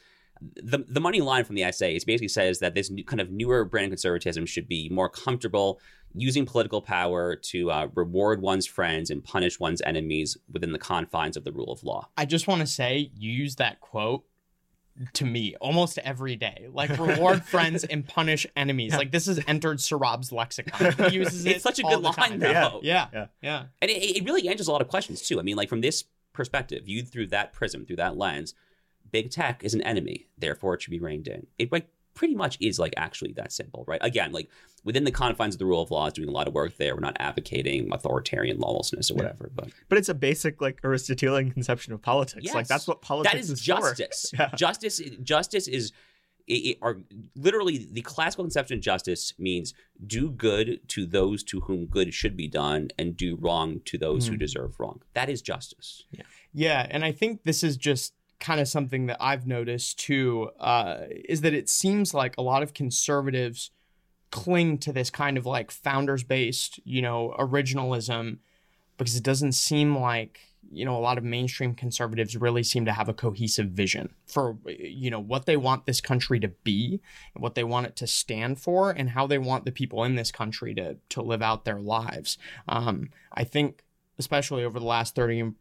the the money line from the essay is basically says that this new, kind of newer brand of conservatism should be more comfortable using political power to uh, reward one's friends and punish one's enemies within the confines of the rule of law. I just want to say, use that quote to me almost every day. Like reward friends and punish enemies. Like this has entered Saurabh's lexicon. He uses it. It's such a good line, time. though. Yeah, Yeah. yeah. And it, it really answers a lot of questions too. I mean, like from this perspective, viewed through that prism, through that lens, big tech is an enemy. Therefore, it should be reined in. It like pretty much is like actually that simple, right? Again, like within the confines of the rule of law, is doing a lot of work there. We're not advocating authoritarian lawlessness or Yeah. whatever, but But it's a basic like Aristotelian conception of politics. Like that's what politics is. that is for. justice. Yeah. Justice, justice is. It, it are literally the classical conception of justice means do good to those to whom good should be done and do wrong to those who Hmm. deserve wrong. That is justice. Yeah. Yeah, and I think this is just kind of something that I've noticed too, uh, is that it seems like a lot of conservatives cling to this kind of like founders based, you know, originalism because it doesn't seem like, you know, a lot of mainstream conservatives really seem to have a cohesive vision for, you know, what they want this country to be and what they want it to stand for and how they want the people in this country to, to live out their lives. Um, I think, especially over the last 30 and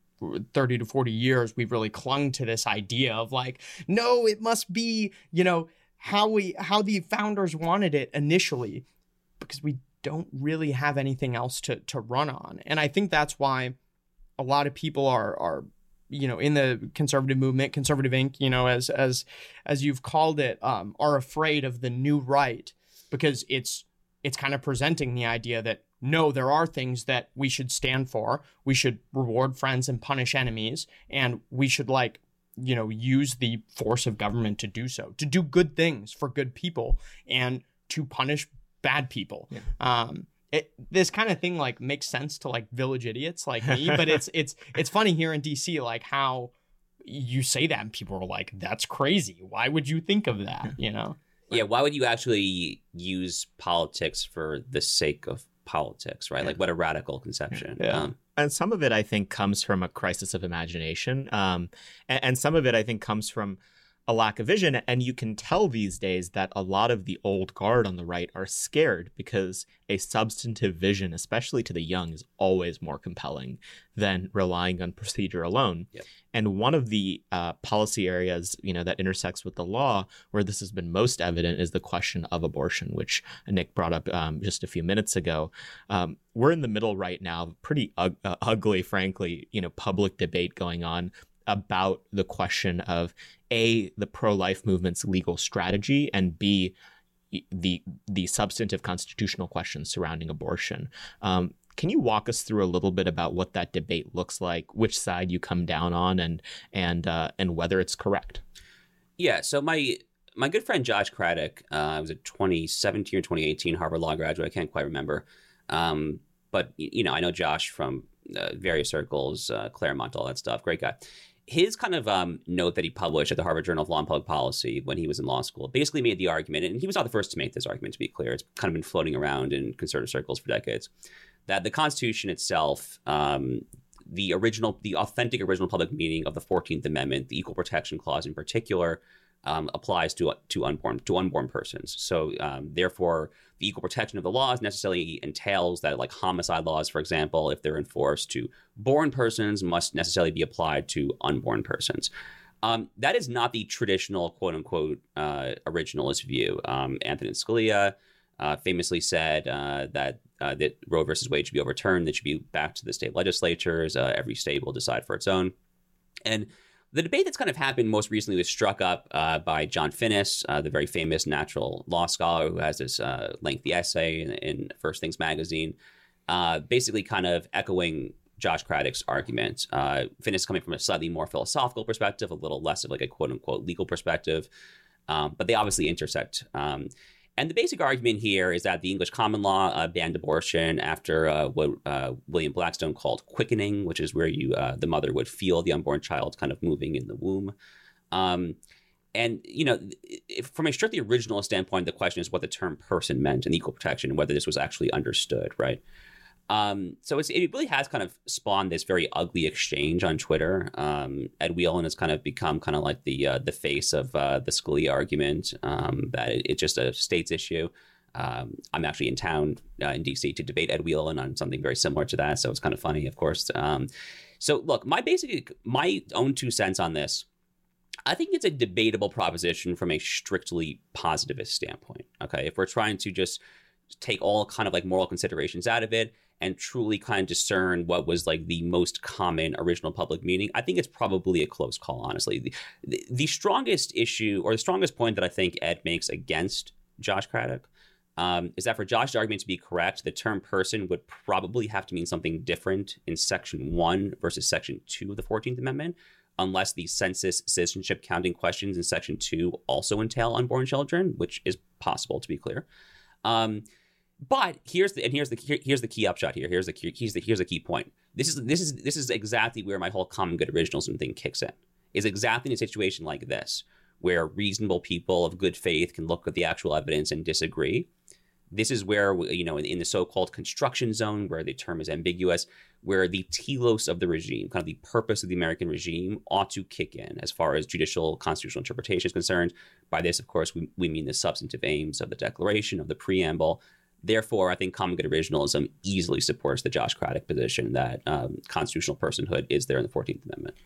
30 to 40 years we've really clung to this idea of like no it must be you know how we how the founders wanted it initially because we don't really have anything else to to run on. And i think that's why a lot of people are are you know in the conservative movement conservative inc you know as as as you've called it um are afraid of the new right because it's it's kind of presenting the idea that no, there are things that we should stand for. We should reward friends and punish enemies, and we should like you know use the force of government to do so, to do good things for good people, and to punish bad people. Yeah. Um, it, this kind of thing like makes sense to like village idiots like me, but it's it's it's funny here in DC like how you say that and people are like, "That's crazy. Why would you think of that?" You know. Yeah, why would you actually use politics for the sake of politics, right? Like, what a radical conception. Yeah. Um, and some of it I think comes from a crisis of imagination, um, and, and some of it I think comes from a lack of vision. And you can tell these days that a lot of the old guard on the right are scared because a substantive vision, especially to the young, is always more compelling than relying on procedure alone. Yep. And one of the uh, policy areas, you know, that intersects with the law, where this has been most evident, is the question of abortion, which Nick brought up um, just a few minutes ago. Um, we're in the middle right now, pretty ug- uh, ugly, frankly, you know, public debate going on about the question of a the pro-life movement's legal strategy and b the the substantive constitutional questions surrounding abortion. Um, can you walk us through a little bit about what that debate looks like, which side you come down on, and and uh, and whether it's correct? Yeah. So my my good friend Josh Craddock, uh, was a 2017 or 2018 Harvard Law graduate. I can't quite remember, um, but you know I know Josh from uh, various circles, uh, Claremont, all that stuff. Great guy. His kind of um, note that he published at the Harvard Journal of Law and Public Policy when he was in law school basically made the argument, and he was not the first to make this argument. To be clear, it's kind of been floating around in conservative circles for decades. That the Constitution itself, um, the original, the authentic original public meaning of the Fourteenth Amendment, the Equal Protection Clause in particular, um, applies to to unborn to unborn persons. So um, therefore, the equal protection of the laws necessarily entails that, like homicide laws, for example, if they're enforced to born persons, must necessarily be applied to unborn persons. Um, that is not the traditional quote unquote uh, originalist view. Um, Antonin Scalia uh, famously said uh, that uh, that Roe versus Wade should be overturned. That should be back to the state legislatures. Uh, every state will decide for its own. And the debate that's kind of happened most recently was struck up uh, by John Finnis, uh, the very famous natural law scholar who has this uh, lengthy essay in, in First Things magazine, uh, basically kind of echoing Josh Craddock's argument. Uh, Finnis coming from a slightly more philosophical perspective, a little less of like a quote unquote legal perspective, um, but they obviously intersect. Um, And the basic argument here is that the English common law uh, banned abortion after uh, what uh, William Blackstone called quickening, which is where you uh, the mother would feel the unborn child kind of moving in the womb. Um, and you know, if, from a strictly original standpoint, the question is what the term "person" meant in equal protection and whether this was actually understood, right? Um, so it really has kind of spawned this very ugly exchange on Twitter. Um, Ed Whelan has kind of become kind of like the uh, the face of uh, the Scalia argument um, that it, it's just a states issue. Um, I'm actually in town uh, in DC to debate Ed Whelan on something very similar to that, so it's kind of funny, of course. Um, so look, my basic my own two cents on this. I think it's a debatable proposition from a strictly positivist standpoint. Okay, if we're trying to just take all kind of like moral considerations out of it and truly kind of discern what was like the most common original public meaning, I think it's probably a close call, honestly. The, the, strongest issue or the strongest point that I think Ed makes against Josh Craddock um, is that for Josh's argument to be correct, the term person would probably have to mean something different in Section 1 versus Section 2 of the 14th Amendment, unless the census citizenship counting questions in Section 2 also entail unborn children, which is possible to be clear. Um, but here's the and here's the here, here's the key upshot here. Here's the here's the here's the key point. This is this is this is exactly where my whole common good originalism thing kicks in. Is exactly in a situation like this where reasonable people of good faith can look at the actual evidence and disagree. This is where you know in, in the so-called construction zone, where the term is ambiguous, where the telos of the regime, kind of the purpose of the American regime, ought to kick in as far as judicial constitutional interpretation is concerned. By this, of course, we, we mean the substantive aims of the Declaration, of the preamble, Therefore, I think common good originalism easily supports the Josh Craddock position that um, constitutional personhood is there in the 14th Amendment.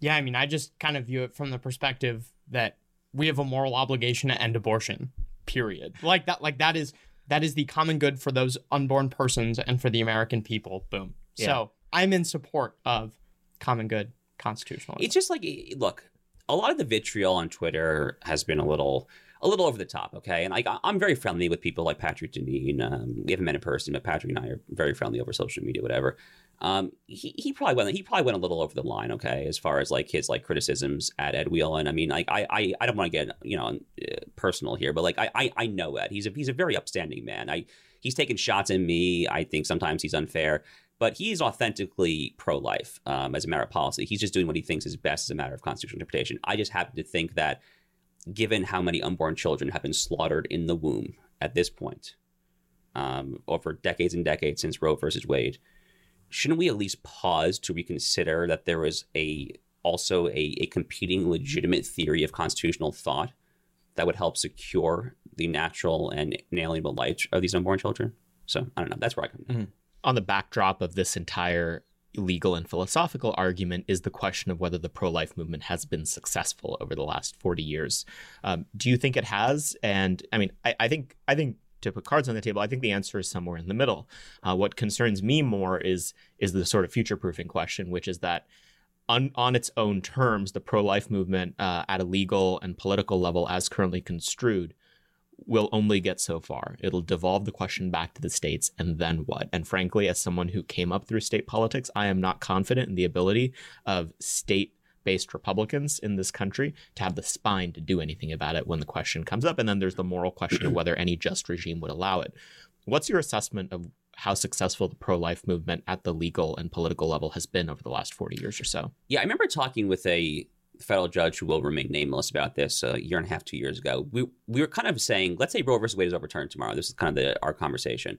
Yeah, I mean, I just kind of view it from the perspective that we have a moral obligation to end abortion. Period. Like that. Like that is that is the common good for those unborn persons and for the American people. Boom. Yeah. So I'm in support of common good constitutionalism. It's just like look, a lot of the vitriol on Twitter has been a little a little over the top, okay? And I'm very friendly with people like Patrick Deneen. Um, we haven't met in person, but Patrick and I are very friendly over social media, whatever. Um, he, he probably went he probably went a little over the line, okay, as far as like his like criticisms at Ed Whelan. I mean, like I I, I don't want to get you know uh, personal here, but like I, I I know Ed. He's a he's a very upstanding man. I he's taken shots at me. I think sometimes he's unfair but he's authentically pro-life um, as a matter of policy. He's just doing what he thinks is best as a matter of constitutional interpretation. I just happen to think that given how many unborn children have been slaughtered in the womb at this point, um, over decades and decades since Roe versus Wade, shouldn't we at least pause to reconsider that there was a also a, a competing legitimate theory of constitutional thought that would help secure the natural and inalienable rights of these unborn children? So I don't know. That's where I come. Mm-hmm. On the backdrop of this entire legal and philosophical argument is the question of whether the pro life movement has been successful over the last 40 years. Um, do you think it has? And I mean, I, I, think, I think to put cards on the table, I think the answer is somewhere in the middle. Uh, what concerns me more is is the sort of future proofing question, which is that on, on its own terms, the pro life movement uh, at a legal and political level, as currently construed, will only get so far. It'll devolve the question back to the states, and then what? And frankly, as someone who came up through state politics, I am not confident in the ability of state based Republicans in this country to have the spine to do anything about it when the question comes up. And then there's the moral question of whether any just regime would allow it. What's your assessment of how successful the pro life movement at the legal and political level has been over the last 40 years or so? Yeah, I remember talking with a federal judge who will remain nameless about this a year and a half, two years ago. We we were kind of saying, let's say Roe versus Wade is overturned tomorrow. This is kind of the, our conversation.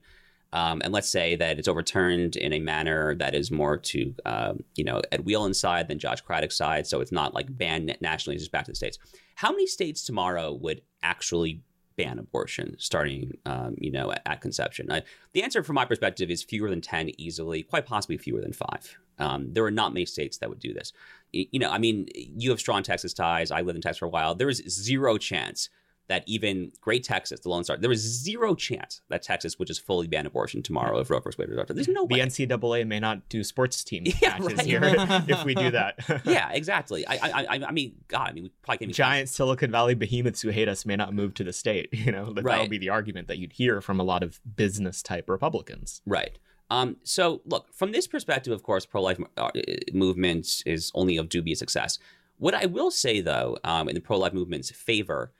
Um, and let's say that it's overturned in a manner that is more to, um, you know, Ed Whelan's side than Josh Craddock's side. So it's not like banned nationally, just back to the states. How many states tomorrow would actually ban abortion starting, um, you know, at, at conception? I, the answer from my perspective is fewer than 10 easily, quite possibly fewer than five. Um, there are not many states that would do this. You know, I mean, you have strong Texas ties. I lived in Texas for a while. There is zero chance that even great Texas, the Lone Star, there is zero chance that Texas would just fully ban abortion tomorrow if Roe vs. Wade was There's no the way. The NCAA may not do sports team yeah, matches right. here if we do that. yeah, exactly. I, I, I, I mean, God, I mean, we probably can't. Giant Silicon Valley behemoths who hate us may not move to the state. You know, that right. would be the argument that you'd hear from a lot of business type Republicans. Right. Um, so, look, from this perspective, of course, pro life uh, movement is only of dubious success. What I will say, though, um, in the pro life movement's favor,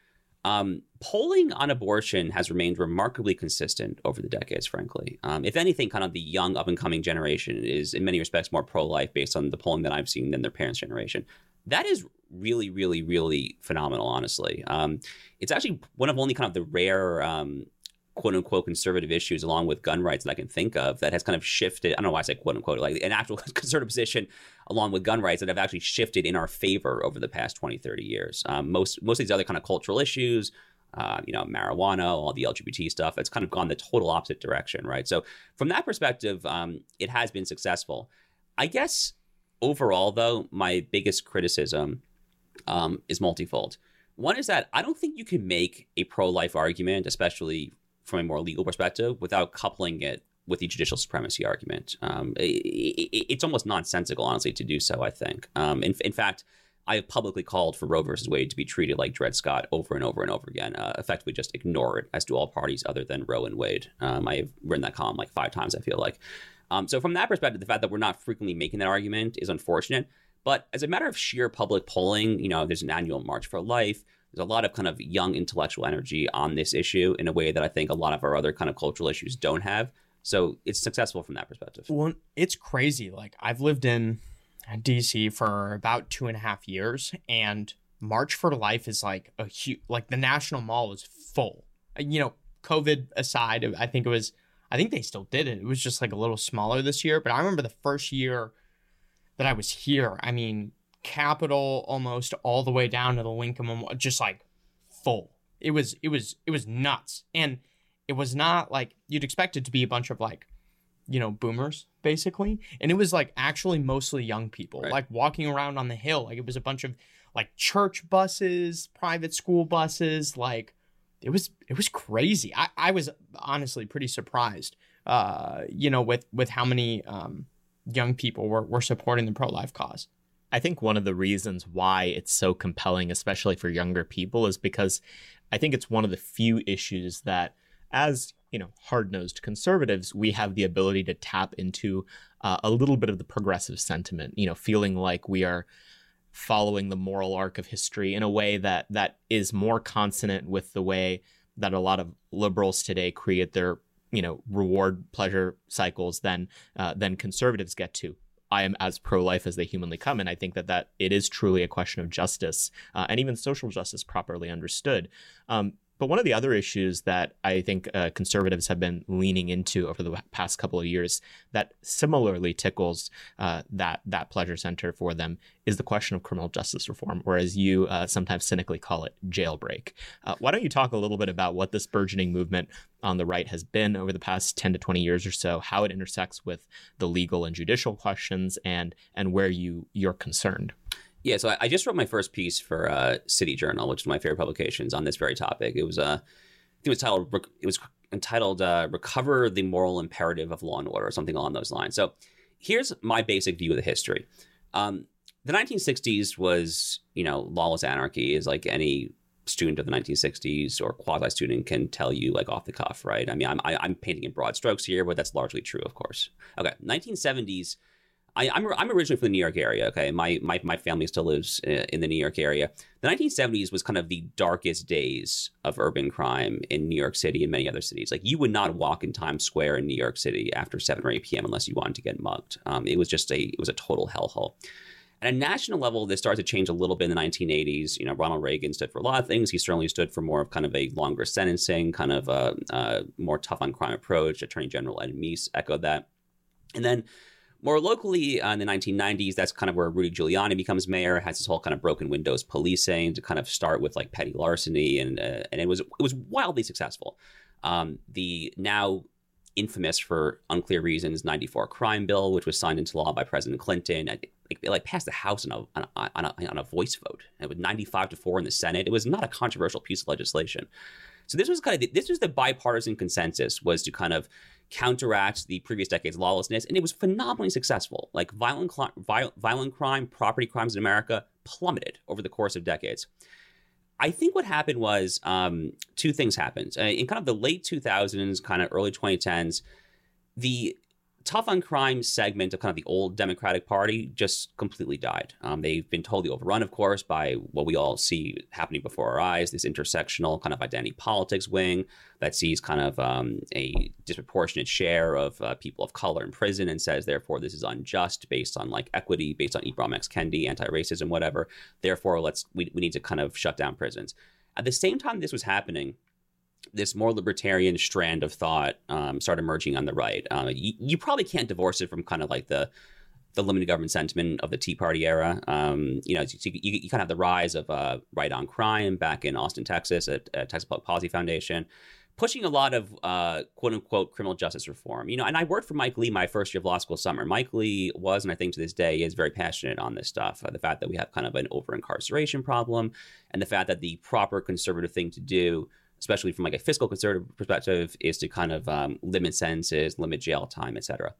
Um, polling on abortion has remained remarkably consistent over the decades, frankly. Um, if anything, kind of the young up and coming generation is in many respects more pro life based on the polling that I've seen than their parents' generation. That is really, really, really phenomenal, honestly. Um, it's actually one of only kind of the rare um, quote unquote conservative issues along with gun rights that I can think of that has kind of shifted. I don't know why I say quote unquote, like an actual conservative position along with gun rights that have actually shifted in our favor over the past 20, 30 years. Um, most, most of these other kind of cultural issues, uh, you know, marijuana, all the LGBT stuff, it's kind of gone the total opposite direction, right? So from that perspective, um, it has been successful. I guess overall, though, my biggest criticism um, is multifold. One is that I don't think you can make a pro life argument, especially from a more legal perspective without coupling it with the judicial supremacy argument. Um, it, it, it's almost nonsensical, honestly, to do so. I think. Um, in, in, fact, I have publicly called for Roe versus Wade to be treated like Dred Scott over and over and over again, uh, effectively just ignore it as do all parties other than Roe and Wade. Um, I have written that column like five times. I feel like. Um, so from that perspective, the fact that we're not frequently making that argument is unfortunate. But as a matter of sheer public polling, you know, there's an annual March for Life there's a lot of kind of young intellectual energy on this issue in a way that I think a lot of our other kind of cultural issues don't have. So it's successful from that perspective. Well, it's crazy. Like I've lived in DC for about two and a half years, and March for Life is like a huge, like the National Mall is full. Uh, you know, COVID aside, I think it was, I think they still did it. It was just like a little smaller this year. But I remember the first year that I was here. I mean, Capitol almost all the way down to the Lincoln just like full. It was it was it was nuts. And it was not like you'd expect it to be a bunch of like you know boomers basically. And it was like actually mostly young people right. like walking around on the hill. Like it was a bunch of like church buses private school buses like it was it was crazy. I, I was honestly pretty surprised uh you know with with how many um young people were, were supporting the pro-life cause. I think one of the reasons why it's so compelling, especially for younger people, is because I think it's one of the few issues that, as you know, hard-nosed conservatives, we have the ability to tap into uh, a little bit of the progressive sentiment. You know, feeling like we are following the moral arc of history in a way that that is more consonant with the way that a lot of liberals today create their you know reward pleasure cycles than uh, than conservatives get to I am as pro life as they humanly come. And I think that, that it is truly a question of justice uh, and even social justice properly understood. Um, but one of the other issues that I think uh, conservatives have been leaning into over the past couple of years that similarly tickles uh, that that pleasure center for them is the question of criminal justice reform, whereas you uh, sometimes cynically call it jailbreak. Uh, why don't you talk a little bit about what this burgeoning movement on the right has been over the past 10 to 20 years or so, how it intersects with the legal and judicial questions, and and where you you're concerned? Yeah, so I, I just wrote my first piece for uh, City Journal, which is my favorite publications on this very topic. It was uh, it was titled it was entitled uh, "Recover the Moral Imperative of Law and Order" or something along those lines. So here's my basic view of the history. Um, the 1960s was, you know, lawless anarchy is like any student of the 1960s or quasi student can tell you like off the cuff, right? I mean, I'm I, am i am painting in broad strokes here, but that's largely true, of course. Okay, 1970s I, am I'm, I'm originally from the New York area. Okay, my my my family still lives uh, in the New York area. The 1970s was kind of the darkest days of urban crime in New York City and many other cities. Like you would not walk in Times Square in New York City after 7 or 8 p.m. unless you wanted to get mugged. Um, it was just a it was a total hellhole. At a national level, this started to change a little bit in the 1980s. You know, Ronald Reagan stood for a lot of things. He certainly stood for more of kind of a longer sentencing, kind of a, a more tough on crime approach. Attorney General Ed Meese echoed that. And then more locally, uh, in the 1990s, that's kind of where Rudy Giuliani becomes mayor. Has this whole kind of broken windows policing to kind of start with like petty larceny, and uh, and it was it was wildly successful. Um, the now infamous for unclear reasons 94 crime bill, which was signed into law by President Clinton, like passed the House on a, on a, on a, on a voice vote, and with 95 to four in the Senate, it was not a controversial piece of legislation. So this was kind of the, this was the bipartisan consensus was to kind of counteract the previous decade's lawlessness, and it was phenomenally successful. Like violent, violent, violent crime, property crimes in America plummeted over the course of decades. I think what happened was um, two things happened uh, in kind of the late 2000s, kind of early 2010s. The tough on crime segment of kind of the old Democratic Party just completely died. Um, they've been totally overrun, of course, by what we all see happening before our eyes this intersectional kind of identity politics wing that sees kind of um, a disproportionate share of uh, people of color in prison and says, therefore, this is unjust based on like equity, based on Ibram X. Kendi, anti racism, whatever. Therefore, let's we, we need to kind of shut down prisons. At the same time this was happening, this more libertarian strand of thought um, started emerging on the right. Um, you, you, probably can't divorce it from kind of like the the limited government sentiment of the Tea Party era. Um, you know, you, you, you, kind of have the rise of uh, right on crime back in Austin, Texas, at, at Texas Public Policy Foundation, pushing a lot of uh, quote unquote criminal justice reform. You know, and I worked for Mike Lee my first year of law school summer. Mike Lee was, and I think to this day, is very passionate on this stuff. Uh, the fact that we have kind of an over incarceration problem, and the fact that the proper conservative thing to do especially from like a fiscal conservative perspective, is to kind of um, limit sentences, limit jail time, etc.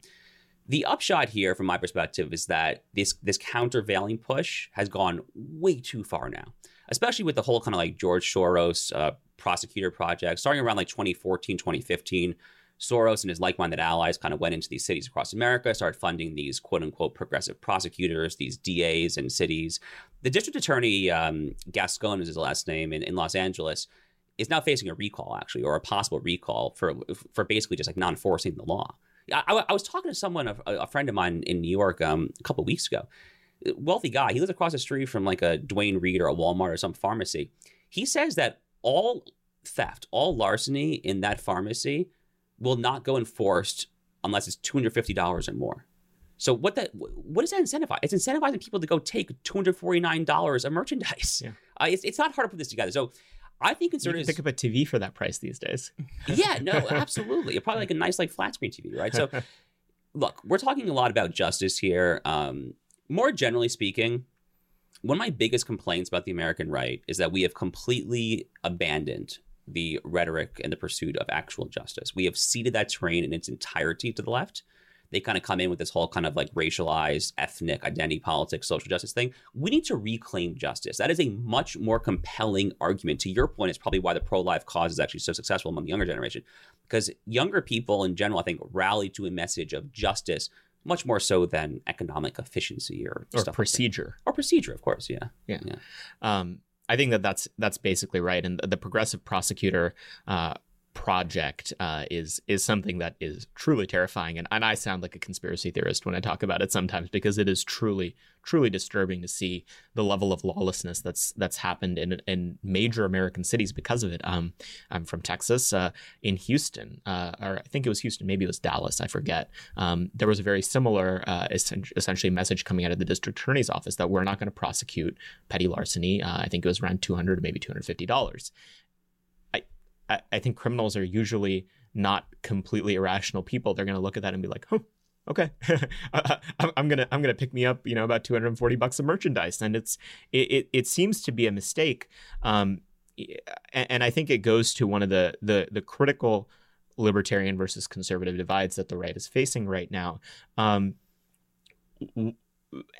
The upshot here, from my perspective, is that this this countervailing push has gone way too far now, especially with the whole kind of like George Soros uh, prosecutor project starting around like 2014, 2015. Soros and his like-minded allies kind of went into these cities across America, started funding these quote-unquote progressive prosecutors, these DAs in cities. The district attorney um, Gascon is his last name in, in Los Angeles is now facing a recall actually, or a possible recall for for basically just like not enforcing the law. I, I was talking to someone, a, a, friend of mine in New York, um, a couple weeks ago. Wealthy guy. He lives across the street from like a Duane Reade or a Walmart or some pharmacy. He says that all theft, all larceny in that pharmacy will not go enforced unless it's two hundred fifty dollars or more. So what that what does that incentivize? It's incentivizing people to go take two hundred forty nine dollars of merchandise. Yeah. Uh, it's, it's not hard to put this together. So I think conservatives pick up a TV for that price these days. yeah, no, absolutely. Probably like a nice like flat screen TV, right? So, look, we're talking a lot about justice here. Um, more generally speaking, one of my biggest complaints about the American right is that we have completely abandoned the rhetoric and the pursuit of actual justice. We have ceded that terrain in its entirety to the left they kind of come in with this whole kind of like racialized, ethnic identity politics, social justice thing. We need to reclaim justice. That is a much more compelling argument. To your point, it's probably why the pro life cause is actually so successful among the younger generation. Because younger people in general, I think, rally to a message of justice much more so than economic efficiency or, or procedure. Like or procedure, of course. Yeah. Yeah. yeah. Um, I think that that's that's basically right. And the progressive prosecutor uh, project uh, is is something that is truly terrifying and, and I sound like a conspiracy theorist when I talk about it sometimes because it is truly truly disturbing to see the level of lawlessness that's that's happened in in major American cities because of it. Um, I'm from Texas, uh, in Houston, uh, or I think it was Houston, maybe it was Dallas, I forget. Um, there was a very similar, uh, essentially, message coming out of the district attorney's office that we're not going to prosecute petty larceny. Uh, I think it was around 200 maybe 250 dollars. I, I think criminals are usually not completely irrational people. They're going to look at that and be like, "Oh, okay, I'm gonna I'm gonna pick me up, you know, about 240 bucks of merchandise." And it's it it, it seems to be a mistake, um, and, and I think it goes to one of the the the critical libertarian versus conservative divides that the right is facing right now. Um,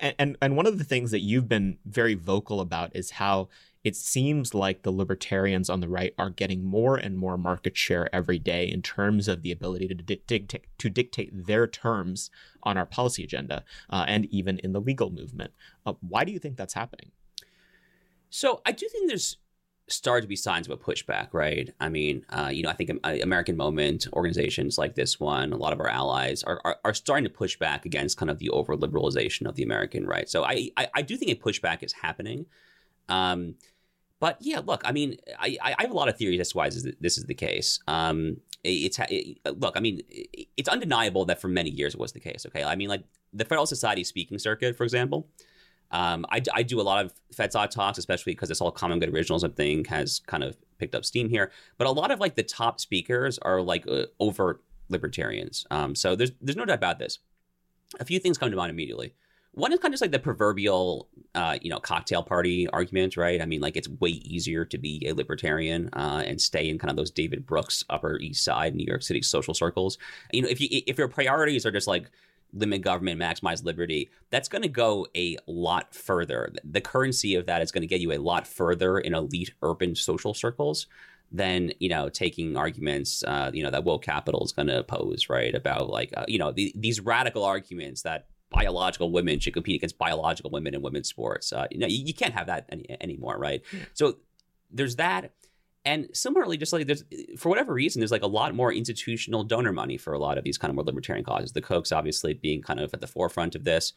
and and one of the things that you've been very vocal about is how it seems like the libertarians on the right are getting more and more market share every day in terms of the ability to dictate to dictate their terms on our policy agenda uh, and even in the legal movement. Uh, why do you think that's happening? So I do think there's started to be signs of a pushback, right? I mean, uh, you know, I think uh, American Moment organizations like this one, a lot of our allies are, are, are starting to push back against kind of the over liberalization of the American right. So I, I, I do think a pushback is happening. Um, but yeah, look, I mean, I, I have a lot of theories as to why this is the case. Um, it's it, look, I mean, it's undeniable that for many years it was the case. Okay, I mean, like the Federalist Society speaking circuit, for example. Um, I, I do a lot of FedSoc talks, especially because this whole common good originalism thing has kind of picked up steam here. But a lot of like the top speakers are like uh, overt libertarians. Um, so there's there's no doubt about this. A few things come to mind immediately. One is kind of just like the proverbial, uh, you know, cocktail party argument, right? I mean, like it's way easier to be a libertarian uh, and stay in kind of those David Brooks Upper East Side, New York City social circles. You know, if you if your priorities are just like limit government, maximize liberty, that's going to go a lot further. The currency of that is going to get you a lot further in elite urban social circles than you know taking arguments uh, you know that woke capital is going to oppose right about like uh, you know the, these radical arguments that biological women should compete against biological women in women's sports uh, you know you, you, can't have that any, anymore right yeah. so there's that and similarly just like there's for whatever reason there's like a lot more institutional donor money for a lot of these kind of more libertarian causes the kochs obviously being kind of at the forefront of this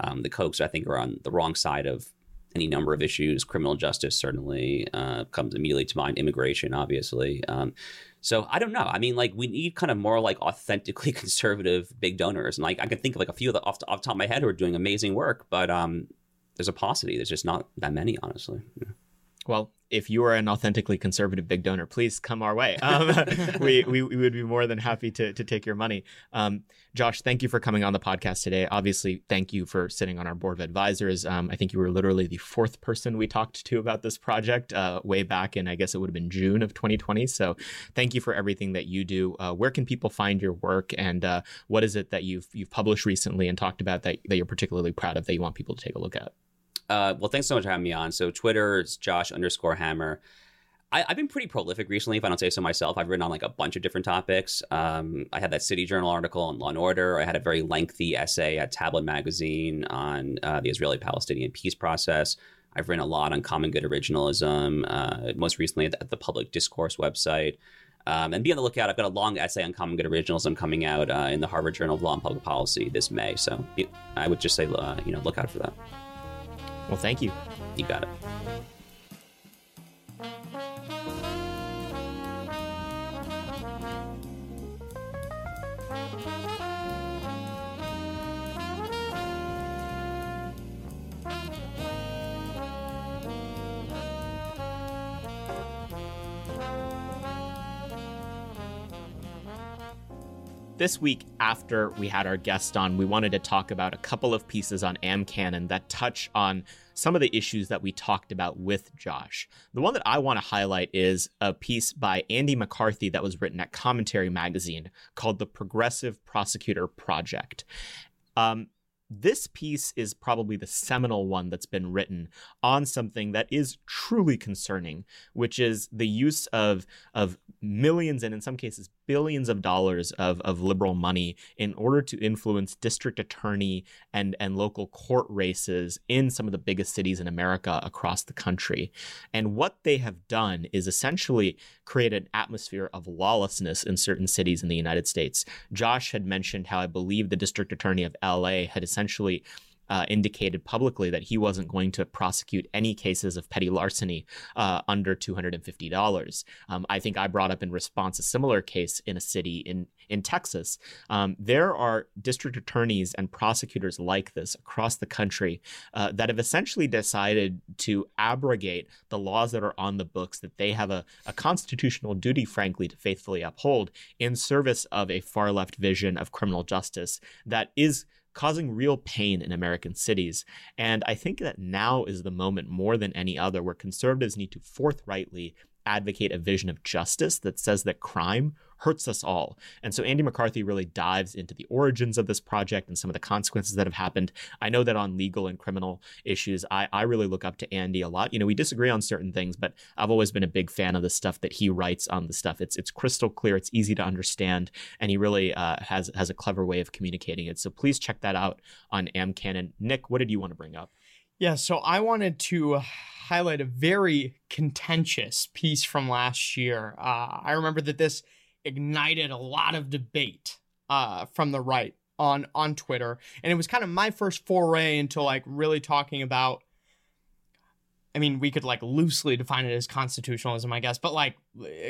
um, the kochs i think are on the wrong side of any number of issues. Criminal justice certainly uh, comes immediately to mind. Immigration, obviously. Um, so I don't know. I mean, like we need kind of more like authentically conservative big donors, and like I can think of like a few of the off, the, off the top of my head who are doing amazing work, but um, there's a paucity. There's just not that many, honestly. Yeah. Well, if you are an authentically conservative big donor, please come our way. Um, we, we, we, would be more than happy to, to take your money. Um, Josh, thank you for coming on the podcast today. Obviously, thank you for sitting on our board of advisors. Um, I think you were literally the fourth person we talked to about this project uh, way back in, I guess it would have been June of 2020. So thank you for everything that you do. Uh, where can people find your work and uh, what is it that you've, you've published recently and talked about that, that you're particularly proud of that you want people to take a look at? Uh, well, thanks so much for having me on. So Twitter is Josh underscore Hammer. I, have been pretty prolific recently, if I don't say so myself. I've written on like a bunch of different topics. Um, I had that City Journal article on Law and Order. I had a very lengthy essay at Tablet Magazine on uh, the Israeli-Palestinian peace process. I've written a lot on common good originalism. Uh, most recently at the, at the Public Discourse website. Um, and be on the lookout. I've got a long essay on common good originalism coming out uh, in the Harvard Journal of Law and Public Policy this May. So I would just say, uh, you know, look out for that. Well, thank you. You got it. This week, after we had our guest on, we wanted to talk about a couple of pieces on AmCanon that touch on some of the issues that we talked about with Josh. The one that I want to highlight is a piece by Andy McCarthy that was written at Commentary Magazine called The Progressive Prosecutor Project. Um, this piece is probably the seminal one that's been written on something that is truly concerning, which is the use of of millions and in some cases billions of dollars of, of liberal money in order to influence district attorney and, and local court races in some of the biggest cities in America across the country. And what they have done is essentially create an atmosphere of lawlessness in certain cities in the United States. Josh had mentioned how I believe the district attorney of LA had essentially uh, indicated publicly that he wasn't going to prosecute any cases of petty larceny uh, under $250. Um, I think I brought up in response a similar case in a city in, in Texas. Um, there are district attorneys and prosecutors like this across the country uh, that have essentially decided to abrogate the laws that are on the books that they have a, a constitutional duty, frankly, to faithfully uphold in service of a far left vision of criminal justice that is causing real pain in American cities. And I think that now is the moment more than any other where conservatives need to forthrightly advocate a vision of justice that says that crime hurts us all. And so Andy McCarthy really dives into the origins of this project and some of the consequences that have happened. I know that on legal and criminal issues, I, I really look up to Andy a lot. You know, we disagree on certain things, but I've always been a big fan of the stuff that he writes on the stuff. It's it's crystal clear, it's easy to understand, and he really uh, has has a clever way of communicating it. So please check that out on AmCanon. Nick, what did you want to bring up? Yeah, so I wanted to highlight a very contentious piece from last year. Uh, I remember that this ignited a lot of debate uh, from the right on on Twitter, and it was kind of my first foray into like really talking about. I mean, we could like loosely define it as constitutionalism, I guess, but like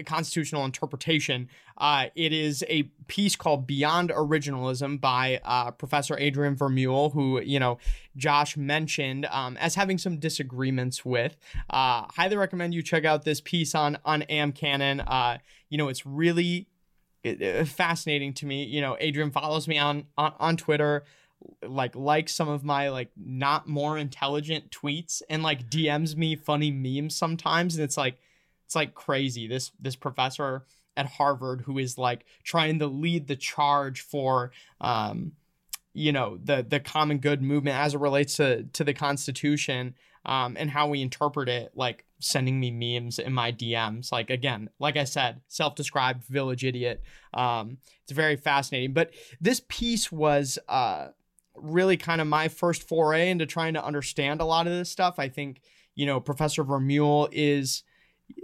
constitutional interpretation. Uh, it is a piece called Beyond Originalism by uh, Professor Adrian Vermeule, who, you know, Josh mentioned um, as having some disagreements with. Uh, highly recommend you check out this piece on, on AmCanon. Uh, you know, it's really fascinating to me. You know, Adrian follows me on, on, on Twitter like likes some of my like not more intelligent tweets and like DMs me funny memes sometimes and it's like it's like crazy. This this professor at Harvard who is like trying to lead the charge for um you know the the common good movement as it relates to to the Constitution um, and how we interpret it, like sending me memes in my DMs. Like again, like I said, self-described village idiot. Um, it's very fascinating. But this piece was uh, really kind of my first foray into trying to understand a lot of this stuff. I think you know Professor Vermeule is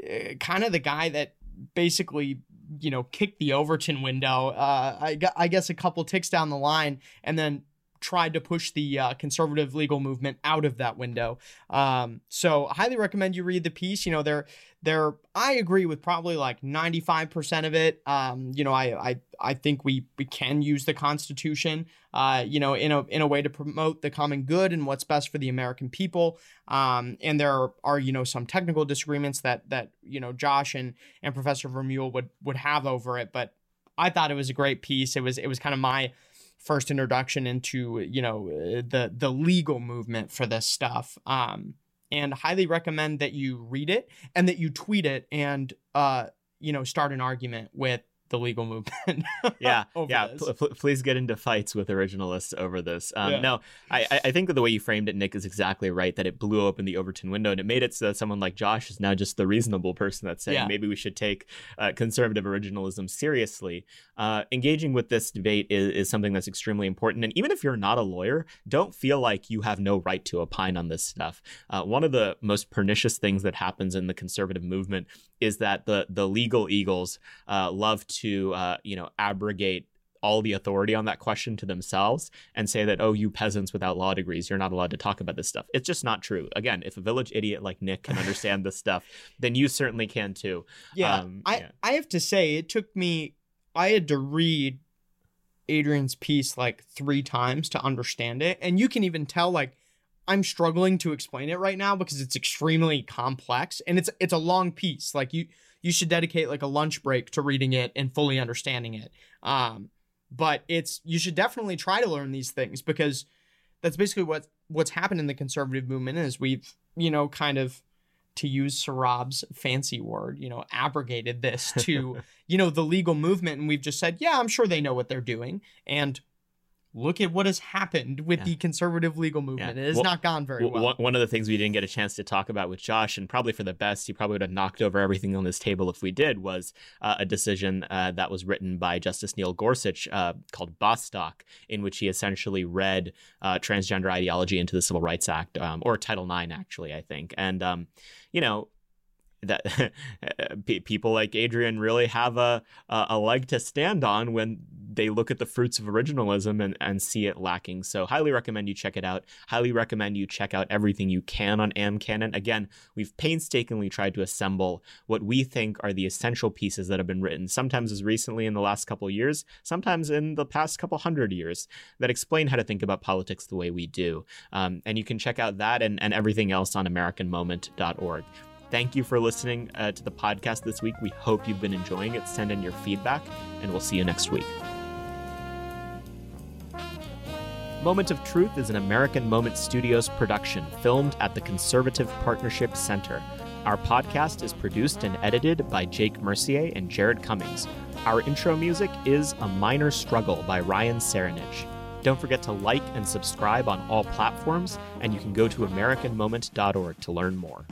uh, kind of the guy that basically you know kicked the Overton window. Uh, I, I guess a couple ticks down the line, and then tried to push the uh, conservative legal movement out of that window. Um, so I highly recommend you read the piece. You know, they're they're I agree with probably like 95% of it. Um, you know, I I I think we we can use the Constitution, uh, you know, in a in a way to promote the common good and what's best for the American people. Um, and there are, are you know some technical disagreements that that you know Josh and and Professor Vermeule would would have over it, but I thought it was a great piece. It was it was kind of my first introduction into you know uh, the the legal movement for this stuff. Um and highly recommend that you read it and that you tweet it and uh you know start an argument with the legal movement. yeah, yeah. P- p- please get into fights with originalists over this. Um, yeah. No, I, I think that the way you framed it, Nick, is exactly right. That it blew open the Overton window and it made it so that someone like Josh is now just the reasonable person that's saying yeah. maybe we should take uh, conservative originalism seriously. Uh, engaging with this debate is, is something that's extremely important. And even if you're not a lawyer, don't feel like you have no right to opine on this stuff. Uh, one of the most pernicious things that happens in the conservative movement is that the the legal eagles uh, love to uh, you know abrogate all the authority on that question to themselves and say that oh you peasants without law degrees you're not allowed to talk about this stuff. It's just not true. Again if a village idiot like nick can understand this stuff then you certainly can too. Yeah, um, I, yeah. I have to say it took me i had to read adrian's piece like three times to understand it. And you can even tell like I'm struggling to explain it right now because it's extremely complex and it's it's a long piece. Like you you should dedicate like a lunch break to reading it and fully understanding it. Um, but it's you should definitely try to learn these things because that's basically what what's happened in the conservative movement is we've you know kind of to use Saurabh's fancy word, you know, abrogated this to, you know, the legal movement. And we've just said, yeah, I'm sure they know what they're doing. And look at what has happened with yeah. the conservative legal movement. Yeah. It has well, not gone very well. One of the things we didn't get a chance to talk about with Josh, and probably for the best, he probably would have knocked over everything on this table if we did, was uh, a decision uh, that was written by Justice Neil Gorsuch uh, called Bostock, in which he essentially read uh, transgender ideology into the Civil Rights Act, um, or Title IX, actually, I think. And, um, you know, that people like Adrian really have a a leg to stand on when they look at the fruits of originalism and, and see it lacking. So highly recommend you check it out. Highly recommend you check out everything you can on Am Canon. Again, we've painstakingly tried to assemble what we think are the essential pieces that have been written, sometimes as recently in the last couple years, sometimes in the past couple hundred years, that explain how to think about politics the way we do. Um, and you can check out that and, and everything else on AmericanMoment.org. Thank you for listening uh, to the podcast this week. We hope you've been enjoying it. Send in your feedback, and we'll see you next week. Moment of Truth is an American Moment Studios production filmed at the Conservative Partnership Center. Our podcast is produced and edited by Jake Mercier and Jared Cummings. Our intro music is A Minor Struggle by Ryan Serenich. Don't forget to like and subscribe on all platforms, and you can go to AmericanMoment.org to learn more.